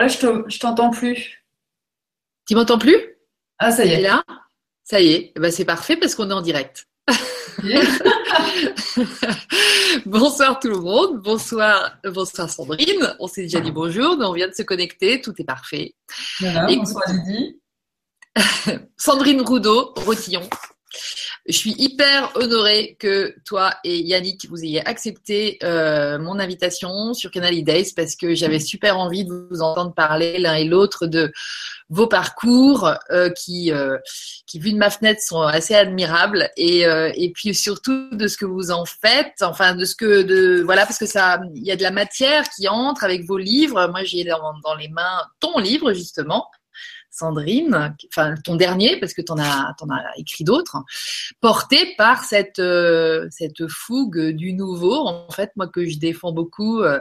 Là, je t'entends plus. Tu m'entends plus? Ah, ça y est. là? Ça y est. Eh ben, c'est parfait parce qu'on est en direct. bonsoir tout le monde, bonsoir, bonsoir Sandrine. On s'est déjà dit bonjour, mais on vient de se connecter, tout est parfait. bonsoir Lydie. Sandrine Roudot, Rotillon. Je suis hyper honorée que toi et Yannick vous ayez accepté euh, mon invitation sur Canal Days parce que j'avais super envie de vous entendre parler l'un et l'autre de vos parcours euh, qui, euh, qui, vu de ma fenêtre, sont assez admirables et, puis surtout de ce que vous en faites, enfin de ce que de voilà parce que ça, il y a de la matière qui entre avec vos livres. Moi, j'ai dans les mains ton livre justement Sandrine, enfin ton dernier, parce que tu en as, as écrit d'autres, porté par cette, euh, cette fougue du nouveau, en fait, moi que je défends beaucoup euh,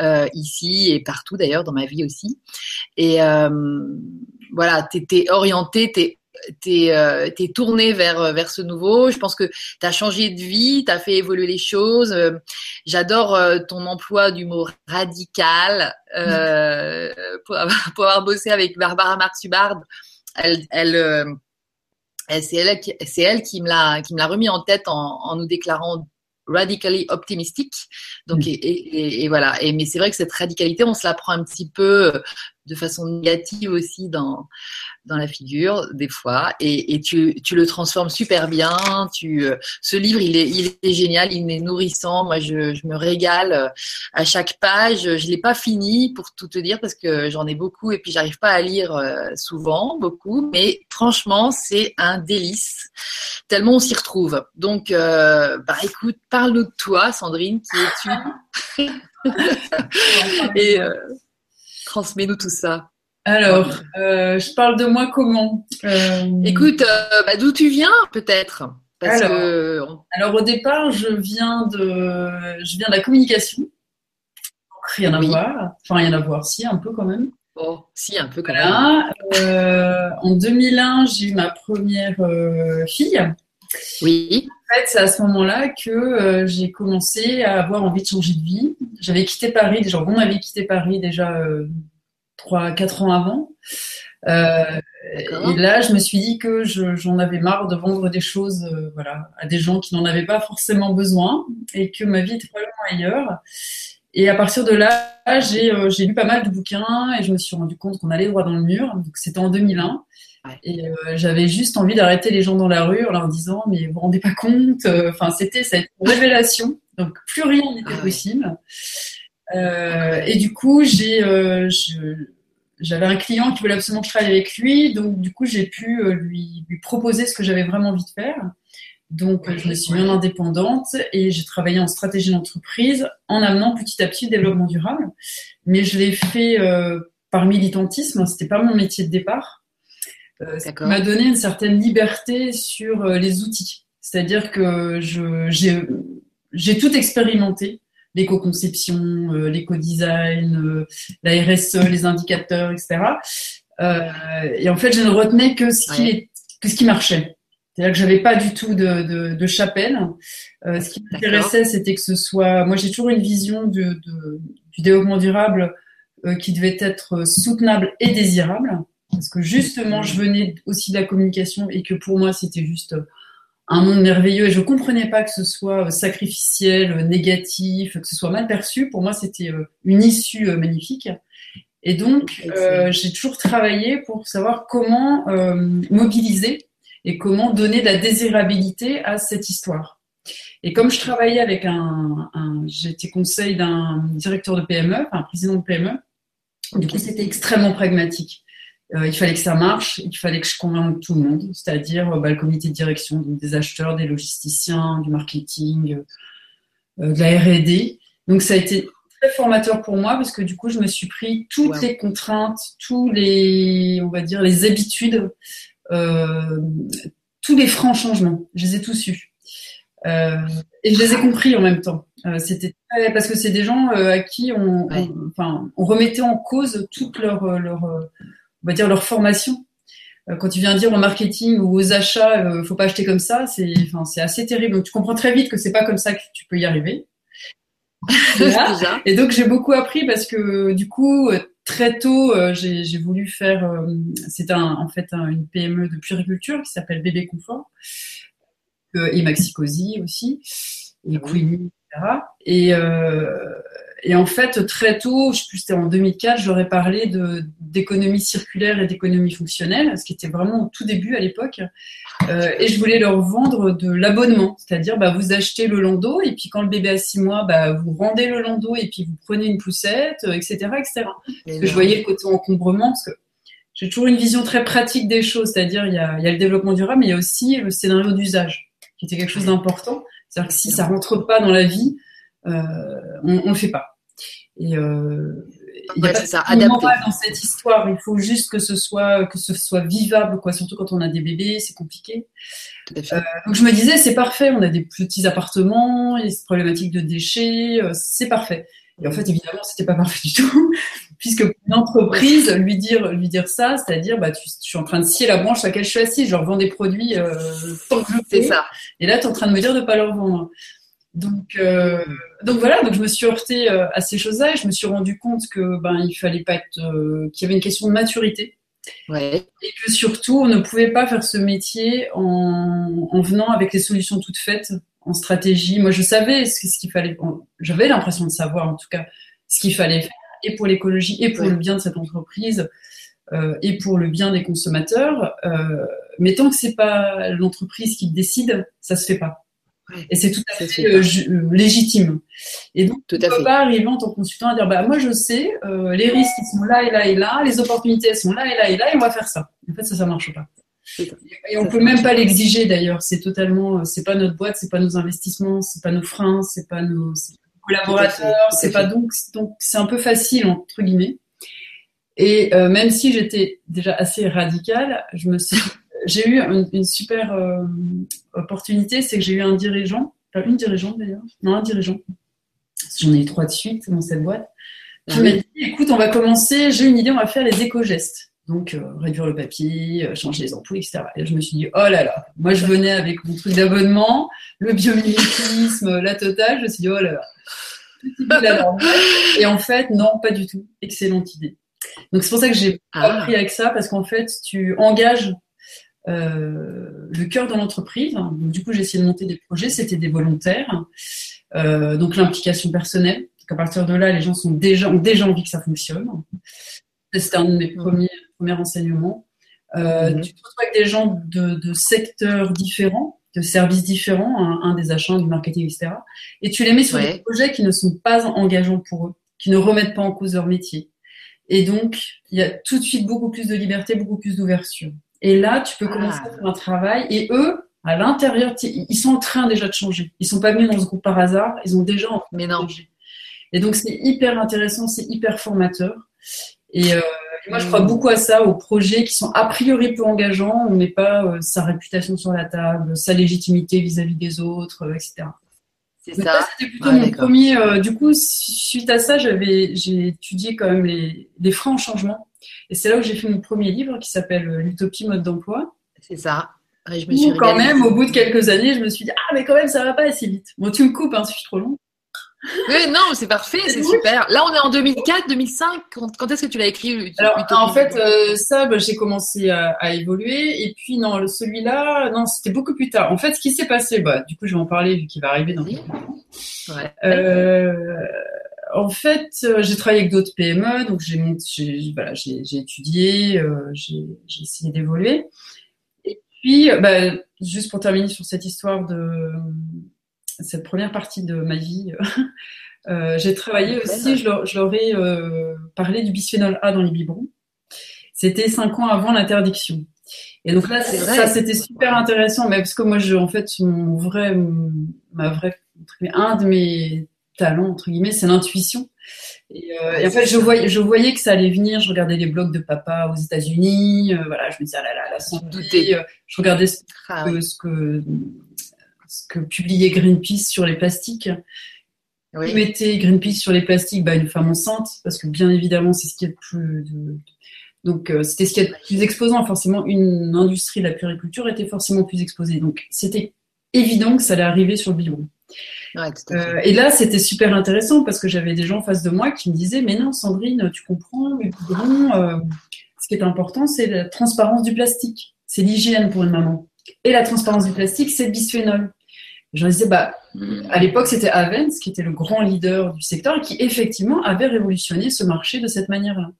euh, ici et partout d'ailleurs dans ma vie aussi. Et voilà, tu étais orienté, tu t'es euh, tourné vers euh, vers ce nouveau. Je pense que tu as changé de vie, tu as fait évoluer les choses. Euh, j'adore euh, ton emploi du mot radical pour, avoir, pour, avoir, bossé avec Barbara Marxubard. Elle, elle, elle c'est elle, c'est elle qui me l'a qui me l'a remis en tête en, en nous déclarant radically optimistique. Donc, mm. et, et, et, voilà. Et, mais c'est vrai que cette radicalité, on se la prend un petit peu de façon négative aussi dans, dans la figure des fois et, et tu, tu, le transformes super bien. Tu, euh, ce livre, il est, il est génial, il est nourrissant. Moi, je, je me régale euh, à chaque page. Je l'ai pas fini pour tout te dire parce que j'en ai beaucoup et puis j'arrive pas à lire euh, souvent beaucoup. Mais franchement, c'est un délice tellement on s'y retrouve. Donc, euh, bah écoute, parle-nous de toi, Sandrine, qui es-tu? Et euh, transmets-nous tout ça. Alors, euh, je parle de moi comment euh, Écoute, euh, bah, d'où tu viens peut-être? Alors, alors, au départ, je viens de, je viens de la communication. Rien à voir. Enfin, rien à voir, si, un peu quand même. Oh, si, un peu quand même. en 2001, j'ai eu ma première fille. Oui. En fait, c'est à ce moment-là que j'ai commencé à avoir envie de changer de vie. J'avais quitté Paris, déjà, on avait quitté Paris déjà trois, quatre ans avant. Euh, et là, je me suis dit que j'en avais marre de vendre des choses, euh, voilà, à des gens qui n'en avaient pas forcément besoin, et que ma vie était probablement ailleurs. Et à partir de là, j'ai euh, lu pas mal de bouquins et je me suis rendu compte qu'on allait droit dans le mur. Donc c'était en 2001. Et euh, j'avais juste envie d'arrêter les gens dans la rue en leur disant mais vous vous rendez pas compte. Enfin c'était cette révélation. Donc plus rien n'était ah possible. Euh, et du coup, j'ai, euh, j'avais un client qui voulait absolument que je travaille avec lui, donc du coup, j'ai pu euh, lui, lui, proposer ce que j'avais vraiment envie de faire. Donc, je me suis mis en indépendante et j'ai travaillé en stratégie d'entreprise en amenant petit à petit le développement durable. Mais je l'ai fait euh, par militantisme, c'était pas mon métier de départ. Euh, ça m'a donné une certaine liberté sur les outils. C'est-à-dire que je, j'ai, j'ai tout expérimenté l'éco-conception, euh, l'éco-design, euh, la RSE, les indicateurs, etc. Euh, et en fait, je ne retenais que ce qui, que ce qui marchait. C'est-à-dire que j'avais pas du tout de, de, de chapelle. Euh, ce qui m'intéressait, c'était que ce soit. Moi, j'ai toujours une vision de, de, du développement durable euh, qui devait être soutenable et désirable, parce que justement, je venais aussi de la communication et que pour moi, c'était juste un monde merveilleux et je comprenais pas que ce soit euh, sacrificiel, euh, négatif, que ce soit mal perçu. Pour moi, c'était euh, une issue magnifique. Et donc, euh, j'ai toujours travaillé pour savoir comment euh, mobiliser et comment donner de la désirabilité à cette histoire. Et comme je travaillais avec un, un j'étais conseil d'un directeur de PME, un président de PME, du coup, c'était extrêmement pragmatique. Euh, il fallait que ça marche, il fallait que je convainque tout le monde, c'est-à-dire euh, bah, le comité de direction, donc des acheteurs, des logisticiens, du marketing, euh, de la R&D. Donc ça a été très formateur pour moi parce que du coup je me suis pris toutes les contraintes, tous les, on va dire les habitudes, euh, tous les francs changements. Je les ai tous eus. Euh, et je les ai compris en même temps. Euh, c'était parce que c'est des gens à qui on, on, enfin, on remettait en cause toute leur, leur on va dire leur formation. Euh, quand tu viens dire au marketing ou aux achats, euh, faut pas acheter comme ça, c'est, enfin, c'est assez terrible. Donc tu comprends très vite que c'est pas comme ça que tu peux y arriver. Et donc j'ai beaucoup appris parce que du coup, très tôt, j'ai voulu faire. c'est en fait une PME de puériculture qui s'appelle Bébé Confort et Maxicosi aussi et Queenie, etc. Et, et en fait, très tôt, je plus, c'était en 2004, j'aurais parlé de, d'économie circulaire et d'économie fonctionnelle, ce qui était vraiment au tout début à l'époque. Euh, et je voulais leur vendre de l'abonnement, c'est-à-dire bah, vous achetez le landau et puis quand le bébé a six mois, bah, vous rendez le landau et puis vous prenez une poussette, etc. Euh, etc. Parce que je voyais le côté encombrement, parce que j'ai toujours une vision très pratique des choses, c'est-à-dire il y a, il y a le développement durable, mais il y a aussi le scénario d'usage, qui était quelque chose d'important. C'est-à-dire que si ça rentre pas dans la vie, on ne le fait pas. Et euh, il n'y a pas ça, dans cette histoire. Il faut juste que ce soit que ce soit vivable, quoi. Surtout quand on a des bébés, c'est compliqué. Euh, donc je me disais, c'est parfait. On a des petits appartements, il y a cette problématique de déchets, euh, c'est parfait. Et en fait, évidemment, c'était pas parfait du tout, puisque une entreprise lui dire lui dire ça, c'est-à-dire, bah, tu, je suis en train de scier la branche sur laquelle je suis assise, je leur vends des produits euh, tant que je C'est ça. Et là, tu es en train de me dire de pas leur vendre. Donc, euh, donc voilà, donc je me suis heurtée euh, à ces choses-là et je me suis rendu compte que ben il fallait pas être, euh, qu'il y avait une question de maturité. Ouais. Et que surtout, on ne pouvait pas faire ce métier en, en venant avec les solutions toutes faites, en stratégie. Moi, je savais ce, ce qu'il fallait, j'avais l'impression de savoir en tout cas ce qu'il fallait faire, et pour l'écologie, et pour le bien de cette entreprise, euh, et pour le bien des consommateurs. Euh, mais tant que c'est pas l'entreprise qui décide, ça se fait pas. Et c'est tout à fait euh, euh, légitime. Et donc, tout tu ne peux pas arriver en tant que consultant à dire bah, Moi, je sais, euh, les risques, ils sont là et là et là, les opportunités, elles sont là et là et là, et on va faire ça. En fait, ça, ça marche pas. Et on ne peut même pas l'exiger d'ailleurs. C'est totalement, c'est pas notre boîte, c'est pas nos investissements, c'est pas nos freins, c'est pas nos, collaborateurs, c'est pas donc, donc c'est un peu facile entre guillemets. Et même si j'étais déjà assez radicale, je me suis j'ai eu une, super euh, opportunité, c'est que j'ai eu un dirigeant, enfin une dirigeante d'ailleurs, non un dirigeant, j'en ai eu trois de suite dans cette boîte, qui m'a dit écoute, on va commencer, j'ai une idée, on va faire les éco-gestes. Donc, euh, réduire le papier, euh, changer les ampoules, etc. Et je me suis dit, oh là là, moi je venais avec mon truc d'abonnement, le biomimétisme, la totale, je me suis dit, oh là là. Et en fait, non, pas du tout. Excellente idée. Donc c'est pour ça que j'ai ah. appris avec ça, parce qu'en fait, tu engages le cœur de l'entreprise. Donc, du coup, j'ai essayé de monter des projets, c'était des volontaires. Euh, donc l'implication personnelle. À partir de là, les gens sont déjà, ont déjà envie que ça fonctionne. C'était un de mes premiers, premiers renseignements. Euh, mhm. Tu te retrouves avec des gens de, de, secteurs différents, de services différents, un, des achats, du marketing, etc. Et tu les mets sur des projets qui ne sont pas engageants pour eux, qui ne remettent pas en cause leur métier. Et donc, il y a tout de suite beaucoup plus de liberté, beaucoup plus d'ouverture. Et là, tu peux commencer à faire un travail. Et eux, à l'intérieur, ils sont en train déjà de changer. Ils sont pas venus dans ce groupe par hasard. Ils ont déjà en Mais non. Et donc, c'est hyper intéressant, c'est hyper formateur. Et, euh, moi, je crois mm. beaucoup à ça, aux projets qui sont a priori peu engageants. On met pas euh, sa réputation sur la table, sa légitimité vis-à-vis des autres, euh, etc. C'est ça. C'était plutôt mon premier. du coup, suite à ça, j'avais, j'ai étudié quand même les, les freins au changement. Et c'est là où j'ai fait mon premier livre qui s'appelle euh, L'utopie mode d'emploi. C'est ça. je me suis quand même, au bout de quelques années, je me suis dit ah mais quand même ça va pas assez vite. Bon, tu me coupes, hein, si je suis trop long. Oui, non, c'est parfait, c'est super. Là, on est en 2004, 2005. Quand, est-ce que tu l'as écrit Alors, en fait, euh, ça, bah, j'ai commencé à, évoluer. Et puis, non, celui-là, non, c'était beaucoup plus tard. En fait, ce qui s'est passé, bah, du coup, je vais en parler vu qu'il va arriver dans. Oui. Ouais. Euh, en fait, euh, j'ai travaillé avec d'autres PME, donc j'ai voilà, étudié, euh, j'ai essayé d'évoluer. Et puis, euh, bah, juste pour terminer sur cette histoire de cette première partie de ma vie, j'ai travaillé aussi, je leur, ai parlé du bisphénol A dans les biberons. C'était cinq ans avant l'interdiction. Et donc là, ça c'était super intéressant, mais parce que moi, je, en fait, mon vrai, ma vraie, un de mes talent entre guillemets, c'est l'intuition. Et, euh, en fait, je voyais, je voyais que ça allait venir. Je regardais les blogs de papa aux États-Unis. Euh, voilà, je me disais ah là là, la santé. Euh, je regardais ce, ah que, ce, que, ce que publiait Greenpeace sur les plastiques. Oui. mettait Greenpeace sur les plastiques bah, Une femme enceinte, parce que bien évidemment, c'est ce qui est le plus. De... Donc, c'était ce qui est le plus exposant. Forcément, une industrie de la puriculture était forcément plus exposée. Donc, c'était évident que ça allait arriver sur le biberon. Euh, et là, c'était super intéressant parce que j'avais des gens en face de moi qui me disaient Mais non, Sandrine, tu comprends, mais euh, ce qui est important, c'est la transparence du plastique. C'est l'hygiène pour une maman. Et la transparence du plastique, c'est le bisphénol. Je disais, bah, hmm. à l'époque, c'était Avens qui était le grand leader du secteur et qui effectivement avait révolutionné ce marché de cette manière-là.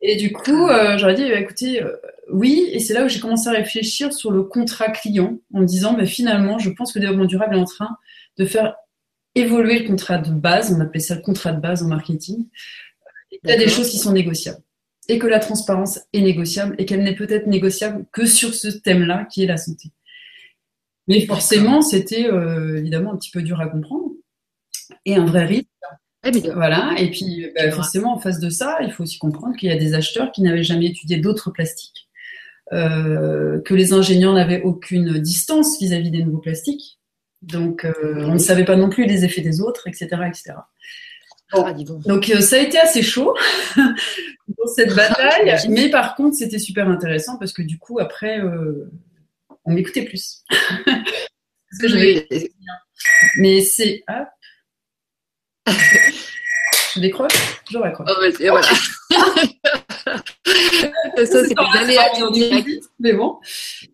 Et du coup, euh, j'aurais dit, bah, écoutez, euh, oui, et c'est là où j'ai commencé à réfléchir sur le contrat client en me disant, mais finalement, je pense que le développement durable est en train de faire évoluer le contrat de base, on appelait ça le contrat de base en marketing. Il y a des choses qui sont négociables et que la transparence est négociable et qu'elle n'est peut-être négociable que sur ce thème-là qui est la santé. Mais forcément, c'était euh, évidemment un petit peu dur à comprendre. Et un vrai risque. Voilà. Et puis, bah, forcément, en face de ça, il faut aussi comprendre qu'il y a des acheteurs qui n'avaient jamais étudié d'autres plastiques, euh, que les ingénieurs n'avaient aucune distance vis-à-vis des nouveaux plastiques. Donc, euh, on ne savait pas non plus les effets des autres, etc., etc. Ah, donc, euh, ça a été assez chaud dans cette bataille, mais par contre, c'était super intéressant parce que du coup, après, on m'écoutait plus. Mais c'est je décroche, je raccroche. Oh, et voilà. ça, c'est des. Mais bon.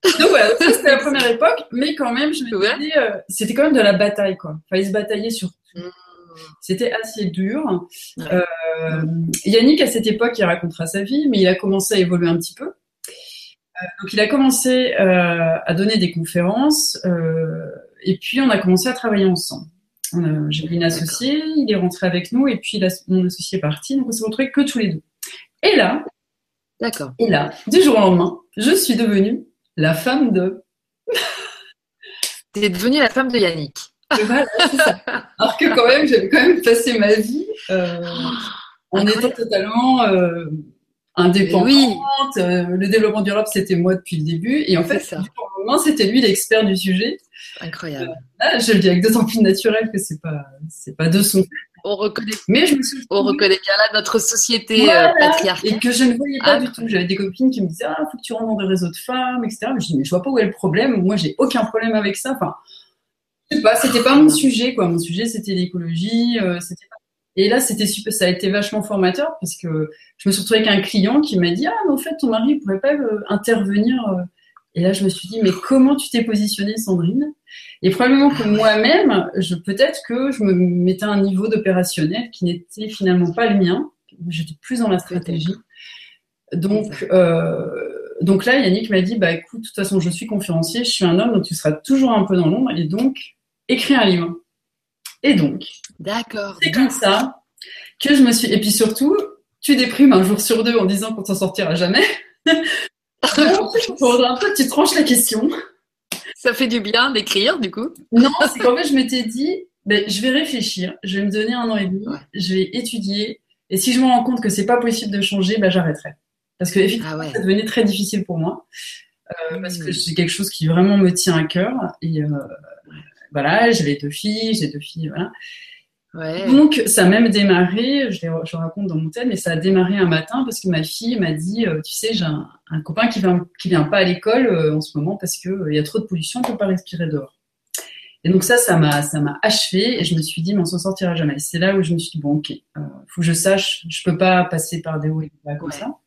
Donc voilà, ça c'était la première époque, mais quand même, je me disais, euh, c'était quand même de la bataille, quoi. Il fallait se batailler sur tout. Hmm. C'était assez dur. Euh, Yannick, à cette époque, il racontera sa vie, mais il a commencé à évoluer un petit peu. Euh, donc, il a commencé à donner des conférences, et puis on a commencé à travailler ensemble. J'ai une associée, il est rentré avec nous et puis mon associé est parti, donc on s'est retrouvés que tous les deux. Et là, d'accord. Et là, du jour au lendemain, je suis devenue la femme de. Tu es devenue la femme de Yannick. Voilà, ça. Alors que quand même, j'avais quand même passé ma vie euh, en étant totalement euh, indépendante. Oui. Euh, le développement durable, c'était moi depuis le début. Et en fait, lendemain, c'était lui l'expert du sujet. Incroyable. Euh, je le dis avec d'autant plus naturel que c'est pas, c'est pas de son. On reconnaît, mais je me suis on reconnaît bien là notre société euh, patriarcale. Et que je ne voyais pas du tout. J'avais des copines qui me disaient, ah, faut que tu rentres dans des réseaux de femmes, etc. Mais je dis, mais je vois pas où est le problème. Moi, j'ai aucun problème avec ça. Enfin, je sais pas, c'était pas mon sujet, quoi. Mon sujet, c'était l'écologie, euh, c'était Et là, c'était super, ça a été vachement formateur parce que je me suis retrouvée avec un client qui m'a dit, ah, mais en fait, ton mari pourrait pas intervenir et là, je me suis dit, mais comment tu t'es positionnée, Sandrine? Et probablement que moi-même, je, peut-être que je me mettais à un niveau d'opérationnel qui n'était finalement pas le mien. J'étais plus dans la stratégie. Donc, euh, donc là, Yannick m'a dit, bah écoute, de toute façon, je suis conférencier, je suis un homme, donc tu seras toujours un peu dans l'ombre, et donc, écris un livre. Et donc, d'accord. C'est comme ça que je me suis. Et puis surtout, tu déprimes un jour sur deux en disant qu'on s'en sortira jamais. Pour un peu, tu tranches la question. Ça fait du bien d'écrire, du coup Non, c'est qu'en fait, je m'étais dit, ben, je vais réfléchir, je vais me donner un an et demi, je vais étudier, et si je me rends compte que c'est pas possible de changer, ben, j'arrêterai. Parce que effectivement, ah ça devenait très difficile pour moi, euh, parce que c'est quelque chose qui vraiment me tient à cœur. Et euh, voilà, j'avais deux filles, j'ai deux filles, voilà. Donc, ça a même démarré, je, je raconte dans mon thème, mais ça a démarré un matin parce que ma fille m'a dit, euh, tu sais, j'ai un, copain qui vient, qui vient pas à l'école euh, en ce moment parce qu'il euh, il y a trop de pollution, on peut pas respirer dehors. Et donc ça, ça m'a, ça m'a achevé et je me suis dit, mais on s'en sortira jamais. C'est là où je me suis dit, bon, ok, faut que je sache, je peux pas passer par des hauts et des bas comme ça.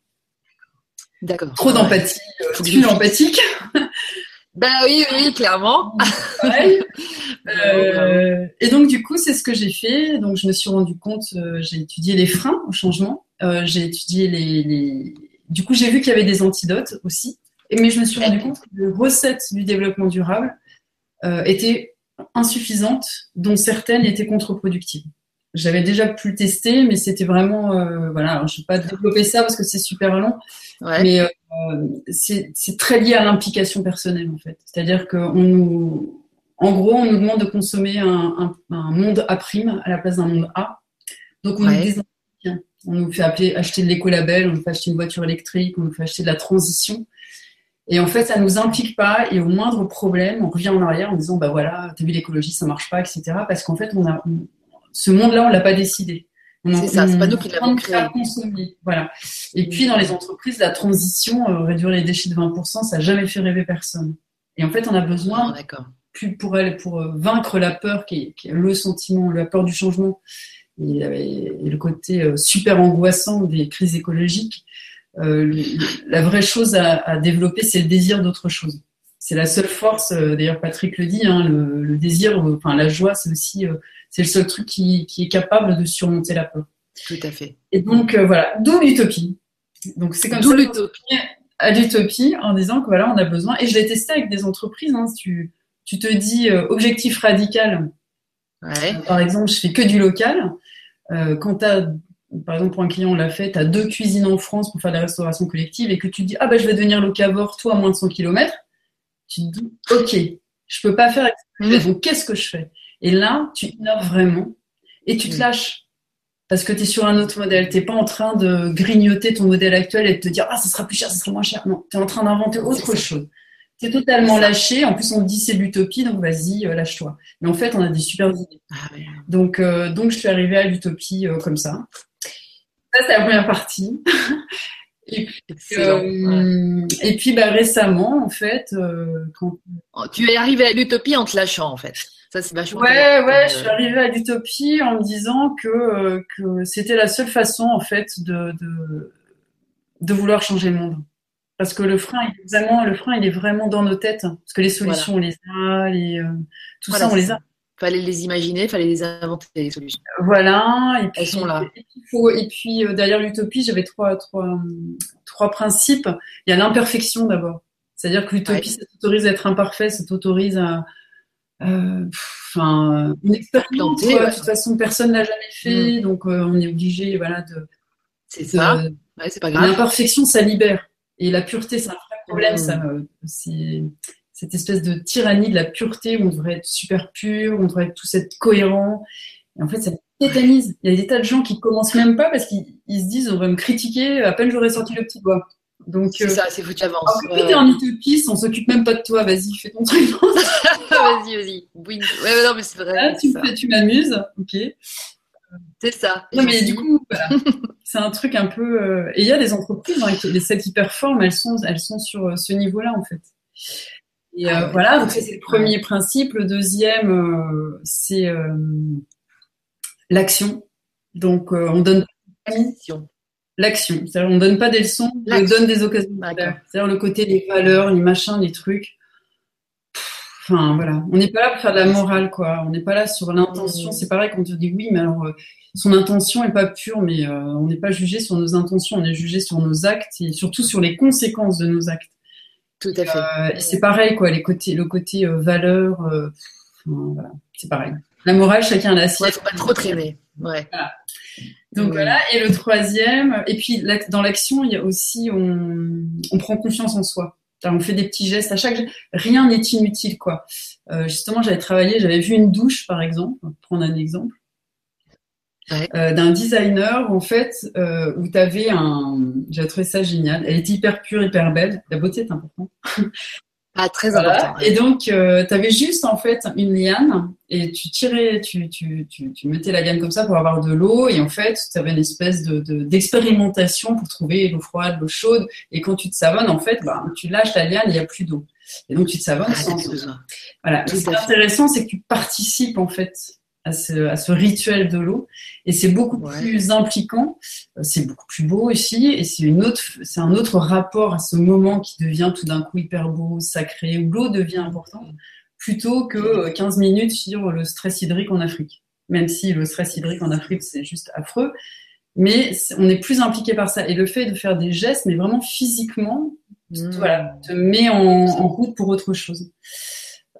D'accord. Trop d'empathie, que empathique. Ben oui, oui, clairement. Euh, et donc du coup, c'est ce que j'ai fait. Donc je me suis rendu compte, euh, j'ai étudié les freins au changement. Euh, j'ai étudié les, Du coup, j'ai vu qu'il y avait des antidotes aussi. Mais je me suis rendu compte que les recettes du développement durable étaient insuffisantes, dont certaines étaient contre-productives. J'avais déjà pu le tester, mais c'était vraiment, voilà, je ne vais pas développer ça parce que c'est super long, mais c'est très lié à l'implication personnelle en fait. C'est-à-dire qu'on nous, en gros, on nous demande de consommer un, monde A' à la place d'un monde A. Donc, on On nous fait appeler, acheter de l'écolabel, on nous fait acheter une voiture électrique, on nous fait acheter de la transition. Et en fait, ça ne nous implique pas. Et au moindre problème, on revient en arrière en disant, bah voilà, t'as vu l'écologie, ça marche pas, etc. Parce qu'en fait, on a, ce monde-là, on l'a pas décidé. C'est ça, c'est pas nous qui l'avons créé. Voilà. Et puis, dans les entreprises, la transition, euh, réduire les déchets de 20%, ça n'a jamais fait rêver personne. Et en fait, on a besoin ah, plus pour elle, pour vaincre la peur, qui est, le sentiment, la peur du changement, et, le côté super angoissant des crises écologiques, la vraie chose à développer, c'est le désir d'autre chose c'est la seule force. Euh, d'ailleurs, Patrick le dit, hein, le, désir, euh, enfin la joie, c'est aussi euh, c'est le seul truc qui, est capable de surmonter la peur. Tout à fait. Et donc voilà, d'où l'utopie. Donc c'est comme ça l'utopie à l'utopie en disant que voilà, on a besoin. Et je l'ai testé avec des entreprises. Hein, tu, tu te dis objectif radical. par exemple, je fais que du local. quand tu as par exemple, pour un client, on l'a fait, tu as deux cuisines en France pour faire des restaurations collectives et que tu dis, ah ben, je vais devenir locavore, toi, à moins de 100 km tu te dis, OK, je peux pas faire mmh. donc qu'est-ce que je fais? Et là, tu innove vraiment et tu te mmh. lâches. Parce que tu es sur un autre modèle. Tu n'es pas en train de grignoter ton modèle actuel et de te dire, ah, ça sera plus cher, ça sera moins cher. Non, tu es en train d'inventer autre chose. Tu es totalement lâché. En plus, on te dit c'est l'utopie, donc vas-y, euh, lâche-toi. Mais en fait, on a des super idées. Ah donc, euh, donc, je suis arrivée à l'utopie euh, comme ça. Ça, c'est la première partie. Et puis, euh, et puis bah, récemment, en fait, euh, quand... Oh, tu es arrivé à l'utopie en te lâchant, en fait. Ça, c'est vachement. Ouais, ouais, je suis arrivée à l'utopie en me disant que, euh, que c'était la seule façon, en fait, de, de, de, vouloir changer le monde. Parce que le frein, il est vraiment, le frein, il est vraiment dans nos têtes. Parce que les solutions, on les a, les, tout ça, on les a fallait les imaginer, fallait les inventer les solutions. Voilà, et puis, elles sont là. Et puis, euh, derrière l'utopie, j'avais trois, trois, trois principes. Il y a l'imperfection d'abord, c'est-à-dire que l'utopie, ça t'autorise à être imparfait, ça t'autorise à, euh, enfin, une expérience. De toute façon, personne n'a jamais fait, mm. donc euh, on est obligé, voilà, de. C'est ça. C'est pas grave. L'imperfection, ça libère, et la pureté, c'est un vrai problème. Ça, c'est cette espèce de tyrannie de la pureté où on devrait être super pur, on devrait tous être cohérent. Et en fait, ça tétanise. Il y a des tas de gens qui commencent même pas parce qu'ils se disent on va me critiquer à peine j'aurais sorti le petit doigt. Donc c'est euh, ça, c'est foutu avance. Alors que es en utopie, on s'occupe même pas de toi. Vas-y, fais ton truc. vas-y, vas-y. Oui. Ouais, non, mais c'est vrai. Tu m'amuses, ok. C'est ça. Non, mais du coup, voilà. c'est un truc un peu. Euh, et il y a des entreprises, hein, les celles qui performent, elles sont, elles sont sur euh, ce niveau-là en fait. Et ah voilà, donc c'est le premier principe. Le deuxième, euh, c'est euh, l'action. Donc euh, on donne l'action. L'action. C'est-à-dire on donne pas des leçons, on donne des occasions de faire. C'est-à-dire le côté des valeurs, les machins, les trucs. Enfin voilà, on n'est pas là pour faire de la morale, quoi. On n'est pas là sur l'intention. Mmh. C'est pareil quand on dit oui, mais alors son intention est pas pure, mais on n'est pas jugé sur nos intentions, on est jugé sur nos actes et surtout sur les conséquences de nos actes. Tout à fait. Euh, c'est pareil, quoi, les côtés, le côté euh, valeur, euh, voilà, c'est pareil. La morale, chacun la sienne. Ouais, faut pas trop traîner. Ouais. Donc voilà. Et le troisième, et puis dans l'action, il y a aussi, on, on prend confiance en soi. on fait des petits gestes à chaque. Rien n'est inutile, quoi. justement, j'avais travaillé, j'avais vu une douche, par exemple, pour prendre un exemple. Euh, d'un designer en fait euh, où tu avais un j'ai trouvé ça génial. Elle était hyper pure hyper belle. La beauté est importante. Ah très important et donc euh, tu avais juste en fait une liane et tu tirais tu, tu, tu, tu, mettais la liane comme ça pour avoir de l'eau et en fait tu avais une espèce de d'expérimentation pour trouver l'eau froide l'eau chaude. Et quand tu te savonnes en fait bah, tu lâches la liane il n'y a plus d'eau. Et donc tu te savonnes ah, sans eau. voilà. Ce qui est intéressant c'est que tu participes en fait à ce, rituel de l'eau. Et c'est beaucoup plus impliquant, euh, c'est beaucoup plus beau aussi, et c'est une autre, c'est un autre rapport à ce moment qui devient tout d'un coup hyper beau, sacré, où l'eau devient importante, plutôt que 15 euh, minutes sur le stress hydrique en Afrique. Même si le stress hydrique en Afrique, c'est juste affreux. Mais on est plus impliqué par ça. Et le fait de faire des gestes, mais vraiment physiquement, mmh. voilà, te met en, en route pour autre chose.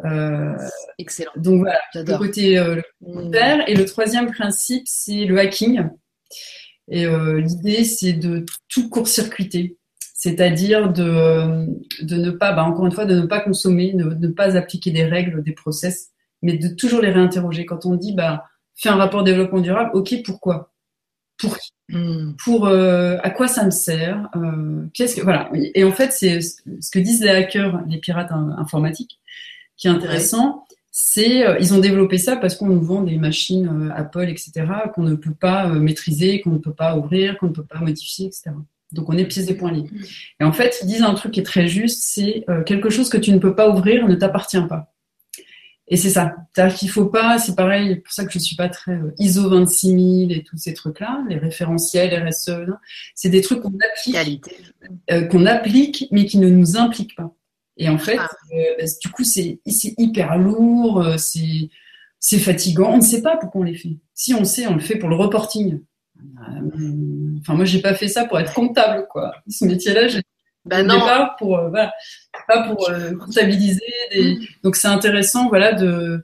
Euh, Excellent. Donc voilà, le côté euh, mmh. Et le troisième principe, c'est le hacking. Et euh, l'idée, c'est de tout court-circuiter. C'est-à-dire de, de ne pas, bah, encore une fois, de ne pas consommer, de ne pas appliquer des règles, des process, mais de toujours les réinterroger. Quand on dit, bah, fais un rapport développement durable, ok, pourquoi? Pour qui? Mmh. Pour à quoi ça me sert? Qu'est-ce que voilà Et en fait, c'est ce que disent les hackers, les pirates informatiques qui est intéressant, c'est euh, ils ont développé ça parce qu'on nous vend des machines euh, Apple, etc., qu'on ne peut pas euh, maîtriser, qu'on ne peut pas ouvrir, qu'on ne peut pas modifier, etc. Donc on est pieds et poings liés. Et en fait, ils disent un truc qui est très juste, c'est quelque chose que tu ne peux pas ouvrir ne t'appartient pas. Et c'est ça. C'est-à-dire qu'il faut pas, c'est pareil, pour ça que je suis pas très euh, ISO 26000 et tous ces trucs-là, les référentiels, RSE, c'est des trucs qu'on applique, euh, qu'on applique, mais qui ne nous impliquent pas. Et en fait, ah. euh, bah, du coup, c'est hyper lourd, c'est c'est fatigant. On ne sait pas pourquoi on les fait. Si on sait, on le fait pour le reporting. Enfin, moi, j'ai pas fait ça pour être comptable, quoi. Ce métier-là, j'ai bah non. pas pour euh, voilà, pas pour euh, comptabiliser. Des... Mm. Donc c'est intéressant, voilà, de.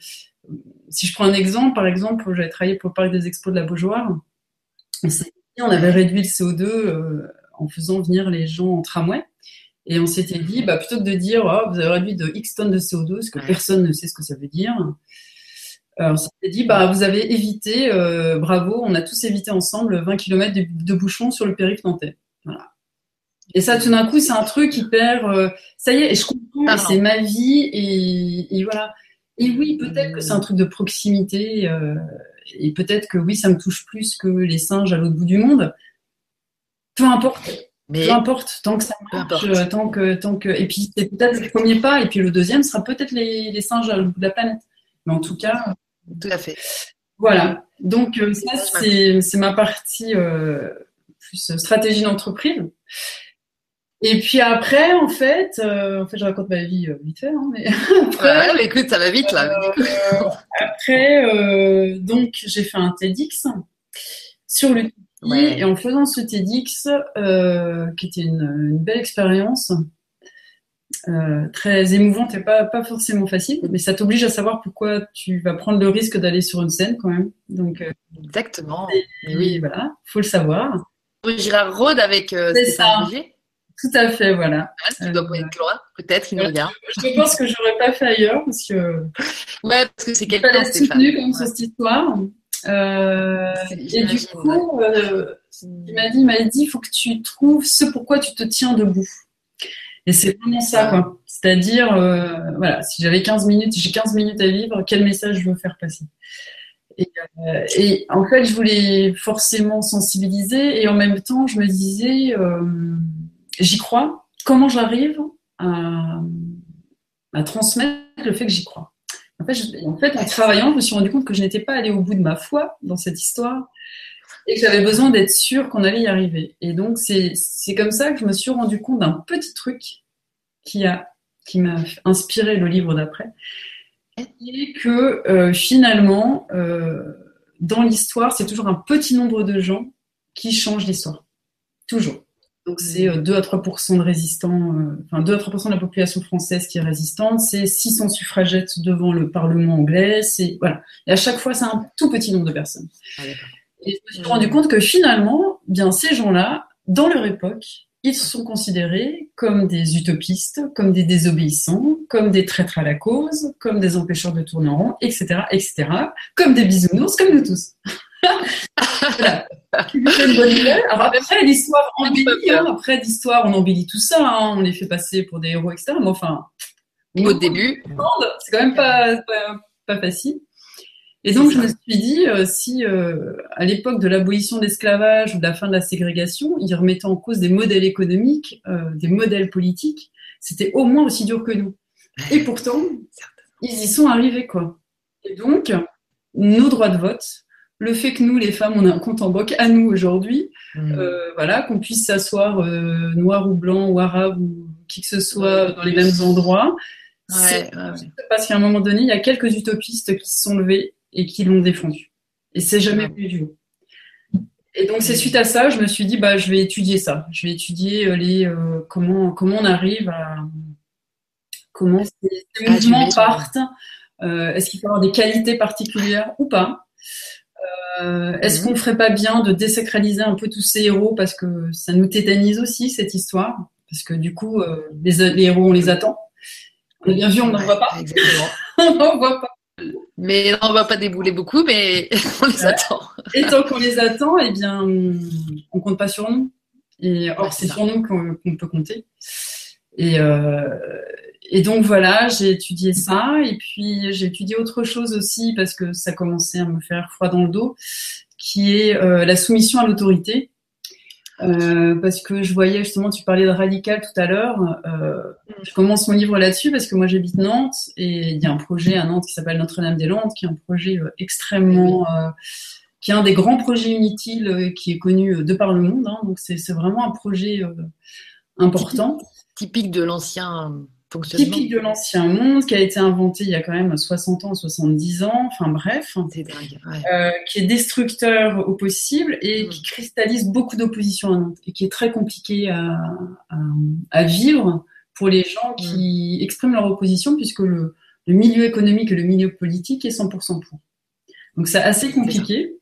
Si je prends un exemple, par exemple, j'avais travaillé pour le parc des expos de la Beaujoire. On avait réduit le CO2 euh, en faisant venir les gens en tramway. Et on s'était dit, bah, plutôt que de dire, oh, vous avez réduit de X tonnes de CO2, parce que personne ne sait ce que ça veut dire, on s'était dit, bah, vous avez évité, bravo, on a tous évité ensemble 20 km de, de bouchons sur le périph' nantais. Voilà. Et ça, tout d'un coup, c'est un truc hyper. Euh, ça y est, et je comprends, c'est ma vie, et, et, voilà. Et oui, peut-être que c'est un truc de proximité, euh, et peut-être que oui, ça me touche plus que les singes à l'autre bout du monde. Peu importe. Mais peu importe, tant que ça marche, euh, tant que, tant que. Et puis, c'est peut-être le premier pas, et puis le deuxième sera peut-être les, les singes à l'autre bout de la planète. Mais en tout cas. Tout à fait. Voilà. Donc, ça, c'est ma partie plus stratégie d'entreprise. Et puis après, en fait, euh, en fait, je raconte ma vie euh, vite fait, hein, mais après, ouais, écoute, ça va vite là. Euh, après, donc, j'ai fait un TEDx sur et en faisant ce TEDx, qui était une, belle expérience, très émouvante et pas, pas forcément facile, mais ça t'oblige à savoir pourquoi tu vas prendre le risque d'aller sur une scène quand même. Donc, Exactement. oui, voilà, faut le savoir. Gérard Rode avec Stéphane tout à fait, voilà. Tu dois euh, être loin, peut-être, il nous regarde. Je pense que j'aurais pas fait ailleurs parce que. Ouais, parce que c'est quelqu'un. Pas soutenu comme cette histoire. Euh, et du coup, euh, il m'a dit, il m'a dit, il faut que tu trouves ce pourquoi tu te tiens debout. Et c'est vraiment ça, quoi. C'est-à-dire, euh, voilà, si j'avais 15 minutes, j'ai 15 minutes à vivre, quel message je veux faire passer? Et, euh, et, en fait, je voulais forcément sensibiliser et en même temps, je me disais, euh, j'y crois. Comment j'arrive à, transmettre le fait que j'y crois? En fait, en travaillant, je me suis rendu compte que je n'étais pas allée au bout de ma foi dans cette histoire et que j'avais besoin d'être sûre qu'on allait y arriver. Et donc, c'est comme ça que je me suis rendu compte d'un petit truc qui a qui m'a inspiré le livre d'après, et que euh, finalement, euh, dans l'histoire, c'est toujours un petit nombre de gens qui changent l'histoire. Toujours. Donc c'est 2 euh, à 3% de résistants, euh, enfin 2 à 3% de la population française qui est résistante, c'est 600 suffragettes devant le Parlement anglais, c'est voilà. Et à chaque fois, c'est un tout petit nombre de personnes. Ah, et je me suis rendu compte que finalement, bien ces gens-là, dans leur époque, ils sont considérés comme des utopistes, comme des désobéissants, comme des traîtres à la cause, comme des empêcheurs de tourner en rond, etc., etc., comme des bisounours, comme nous tous. Voilà. Alors après, l'histoire. Hein. Après, l'histoire, on embellit tout ça. Hein. On les fait passer pour des héros, etc. Mais enfin, au début, c'est quand même pas, pas, facile. Et donc, je me suis dit, euh, si euh, à l'époque de l'abolition de l'esclavage ou de la fin de la ségrégation, ils remettaient en cause des modèles économiques, euh, des modèles politiques, c'était au moins aussi dur que nous. Et pourtant, ils y sont arrivés, quoi. Et donc, nos droits de vote, le fait que nous, les femmes, on a un compte en banque à nous aujourd'hui, hmm. euh, voilà, qu'on puisse s'asseoir euh, noir ou blanc ou arabe ou qui que ce soit dans les mêmes endroits. Ouais, Parce qu'à un moment donné, il y a quelques utopistes qui se sont levés et qui l'ont défendu. Et c'est jamais plus du tout. Et donc c'est suite à ça, je me suis dit bah je vais étudier ça. Je vais étudier euh, les comment comment on arrive à comment ces, ah, mouvements partent. Est-ce qu'il faut avoir des qualités particulières ou pas? Euh, est-ce mhm. qu'on ferait pas bien de désacraliser un peu tous ces héros parce que ça nous tétanise aussi cette histoire? Parce que du coup euh, les, héros on les attend. On a bien vu, on n'en voit pas. Exactement. on n'en voit pas. Mais on ne va pas débouler beaucoup, mais on les attend. Et tant qu'on les attend, eh bien, on compte pas sur nous. Et or, c'est sur nous qu'on peut compter. Et, euh, et donc voilà, j'ai étudié ça et puis j'ai étudié autre chose aussi parce que ça commençait à me faire froid dans le dos, qui est euh, la soumission à l'autorité. euh, parce que je voyais justement, tu parlais de radical tout à l'heure. Euh, je commence mon livre là-dessus parce que moi j'habite Nantes et il y a un projet à Nantes qui s'appelle Notre-Dame-des-Landes, qui est un projet extrêmement, euh, qui est un des grands projets inutiles euh, qui est connu de par le monde. Hein, donc c'est vraiment un projet important. Typique de l'ancien Typique de l'ancien monde, qui a été inventé il y a quand même 60 ans, 70 ans, enfin bref. C'est dingue. Euh, qui est destructeur au possible et mm. qui cristallise beaucoup d'opposition à Nantes et qui est très compliqué à, à, vivre pour les gens qui mm. expriment leur opposition puisque le, le, milieu économique et le milieu politique est 100% pour. Donc c'est assez compliqué.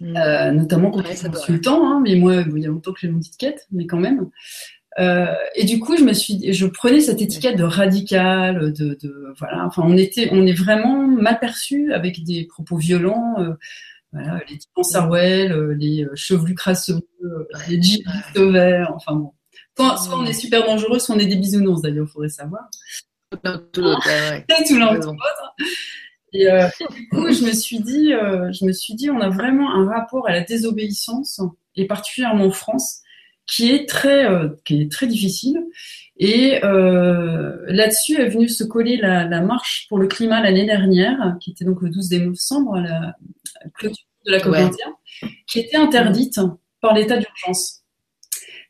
Mm. Euh, notamment quand ouais, on consultant, hein, mais moi, il y a longtemps que j'ai mon quête, mais quand même. Euh, et du coup, je me suis, je prenais cette étiquette de radical, de, de voilà. Enfin, on était, on est vraiment mal perçu avec des propos violents. Euh, voilà, les types en euh, les chevelus crasseux, les djihadistes verts. Enfin bon, soit, soit, on est super dangereux, soit on est des bisounours d'ailleurs, faudrait savoir. Tout l'autre, ouais. tout l'autre. Et, euh, du coup, je me suis dit, euh, je me suis dit, on a vraiment un rapport à la désobéissance, et particulièrement en France, qui est très, euh, qui est très difficile. Et euh, là-dessus est venue se coller la, la marche pour le climat l'année dernière, qui était donc le 12 décembre, la clôture de la COP21, qui était interdite par l'état d'urgence,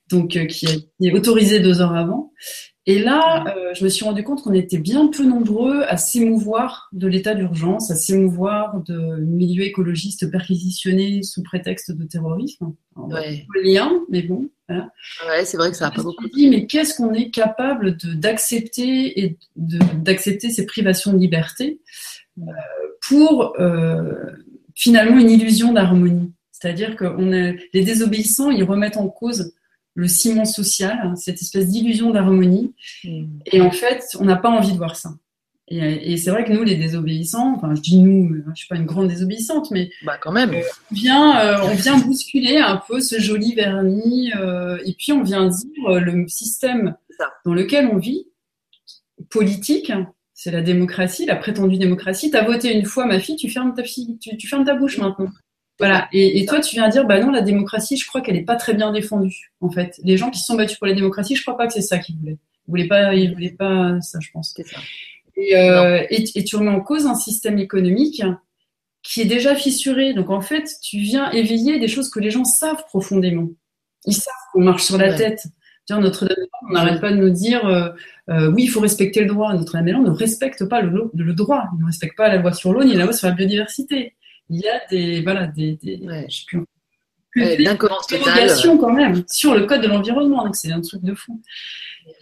donc euh, qui est autorisé deux heures avant. Et là, euh, je me suis rendu compte qu'on était bien peu nombreux à s'émouvoir de l'état d'urgence, à s'émouvoir de milieux écologistes perquisitionnés sous prétexte de terrorisme. Ouais. lien, mais bon. Voilà. Ouais, c'est vrai que ça n'a pas beaucoup. Dit, mais qu'est-ce qu'on est capable d'accepter et d'accepter ces privations de liberté euh, pour euh, finalement une illusion d'harmonie? C'est-à-dire que on les désobéissants, ils remettent en cause le ciment social, hein, cette espèce d'illusion d'harmonie. Mm. Et en fait, on n'a pas envie de voir ça. Et, c'est vrai que nous, les désobéissants, enfin, je dis nous, je suis pas une grande désobéissante, mais bah, quand même, euh, on vient, euh, on vient bousculer un peu ce joli vernis, euh, et puis on vient dire le système dans lequel on vit, politique, c'est la démocratie, la prétendue démocratie. Tu as voté une fois, ma fille, tu fermes ta fille, tu fermes ta bouche maintenant. Voilà. Et, toi, tu viens dire, bah non, la démocratie, je crois qu'elle n'est pas très bien défendue. En fait, les gens qui se sont battus pour la démocratie, je crois pas que c'est ça qu'ils voulaient. Ils voulaient pas, ils voulaient pas ça, je pense. C'est ça. Et, euh, et, tu remets en cause un système économique qui est déjà fissuré. Donc en fait, tu viens éveiller des choses que les gens savent profondément. Ils savent qu'on marche sur la tête. Notre-Dame, on n'arrête pas de nous dire euh, euh, oui, il faut respecter le droit. Notre-Dame ne respecte pas le, le, droit, il ne respecte pas la loi sur l'eau ni la loi sur la biodiversité il y a des, voilà, des, des ouais. je sais plus, quand même sur le code de l'environnement, donc c'est un truc de fou.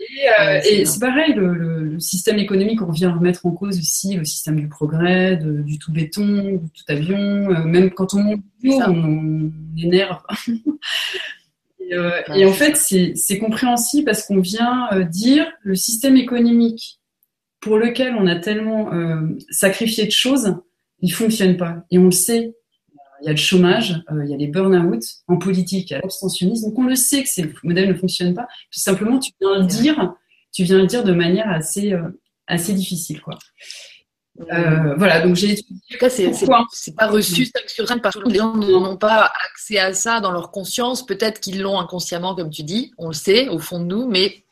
Et, euh, et c'est pareil, le, le, système économique, on vient remettre en cause aussi le système du progrès, de, du tout béton, du tout avion, euh, même quand on monte on, on énerve. et, euh, et, en fait, c'est compréhensible parce qu'on vient dire le système économique pour lequel on a tellement sacrifié de choses, il fonctionne pas. Et on le sait. Il y a le chômage, euh, il y a les burn-out en politique, il y a l'abstentionnisme. Donc on le sait que ces modèles ne fonctionnent pas. Tout simplement, tu viens le dire, tu viens le dire de manière assez, euh, assez difficile, quoi. Euh, voilà, donc j'ai étudié. En tout cas, c'est pas reçu 5 sur 5 parce que les gens n'ont pas accès à ça dans leur conscience. Peut-être qu'ils l'ont inconsciemment, comme tu dis, on le sait au fond de nous, mais.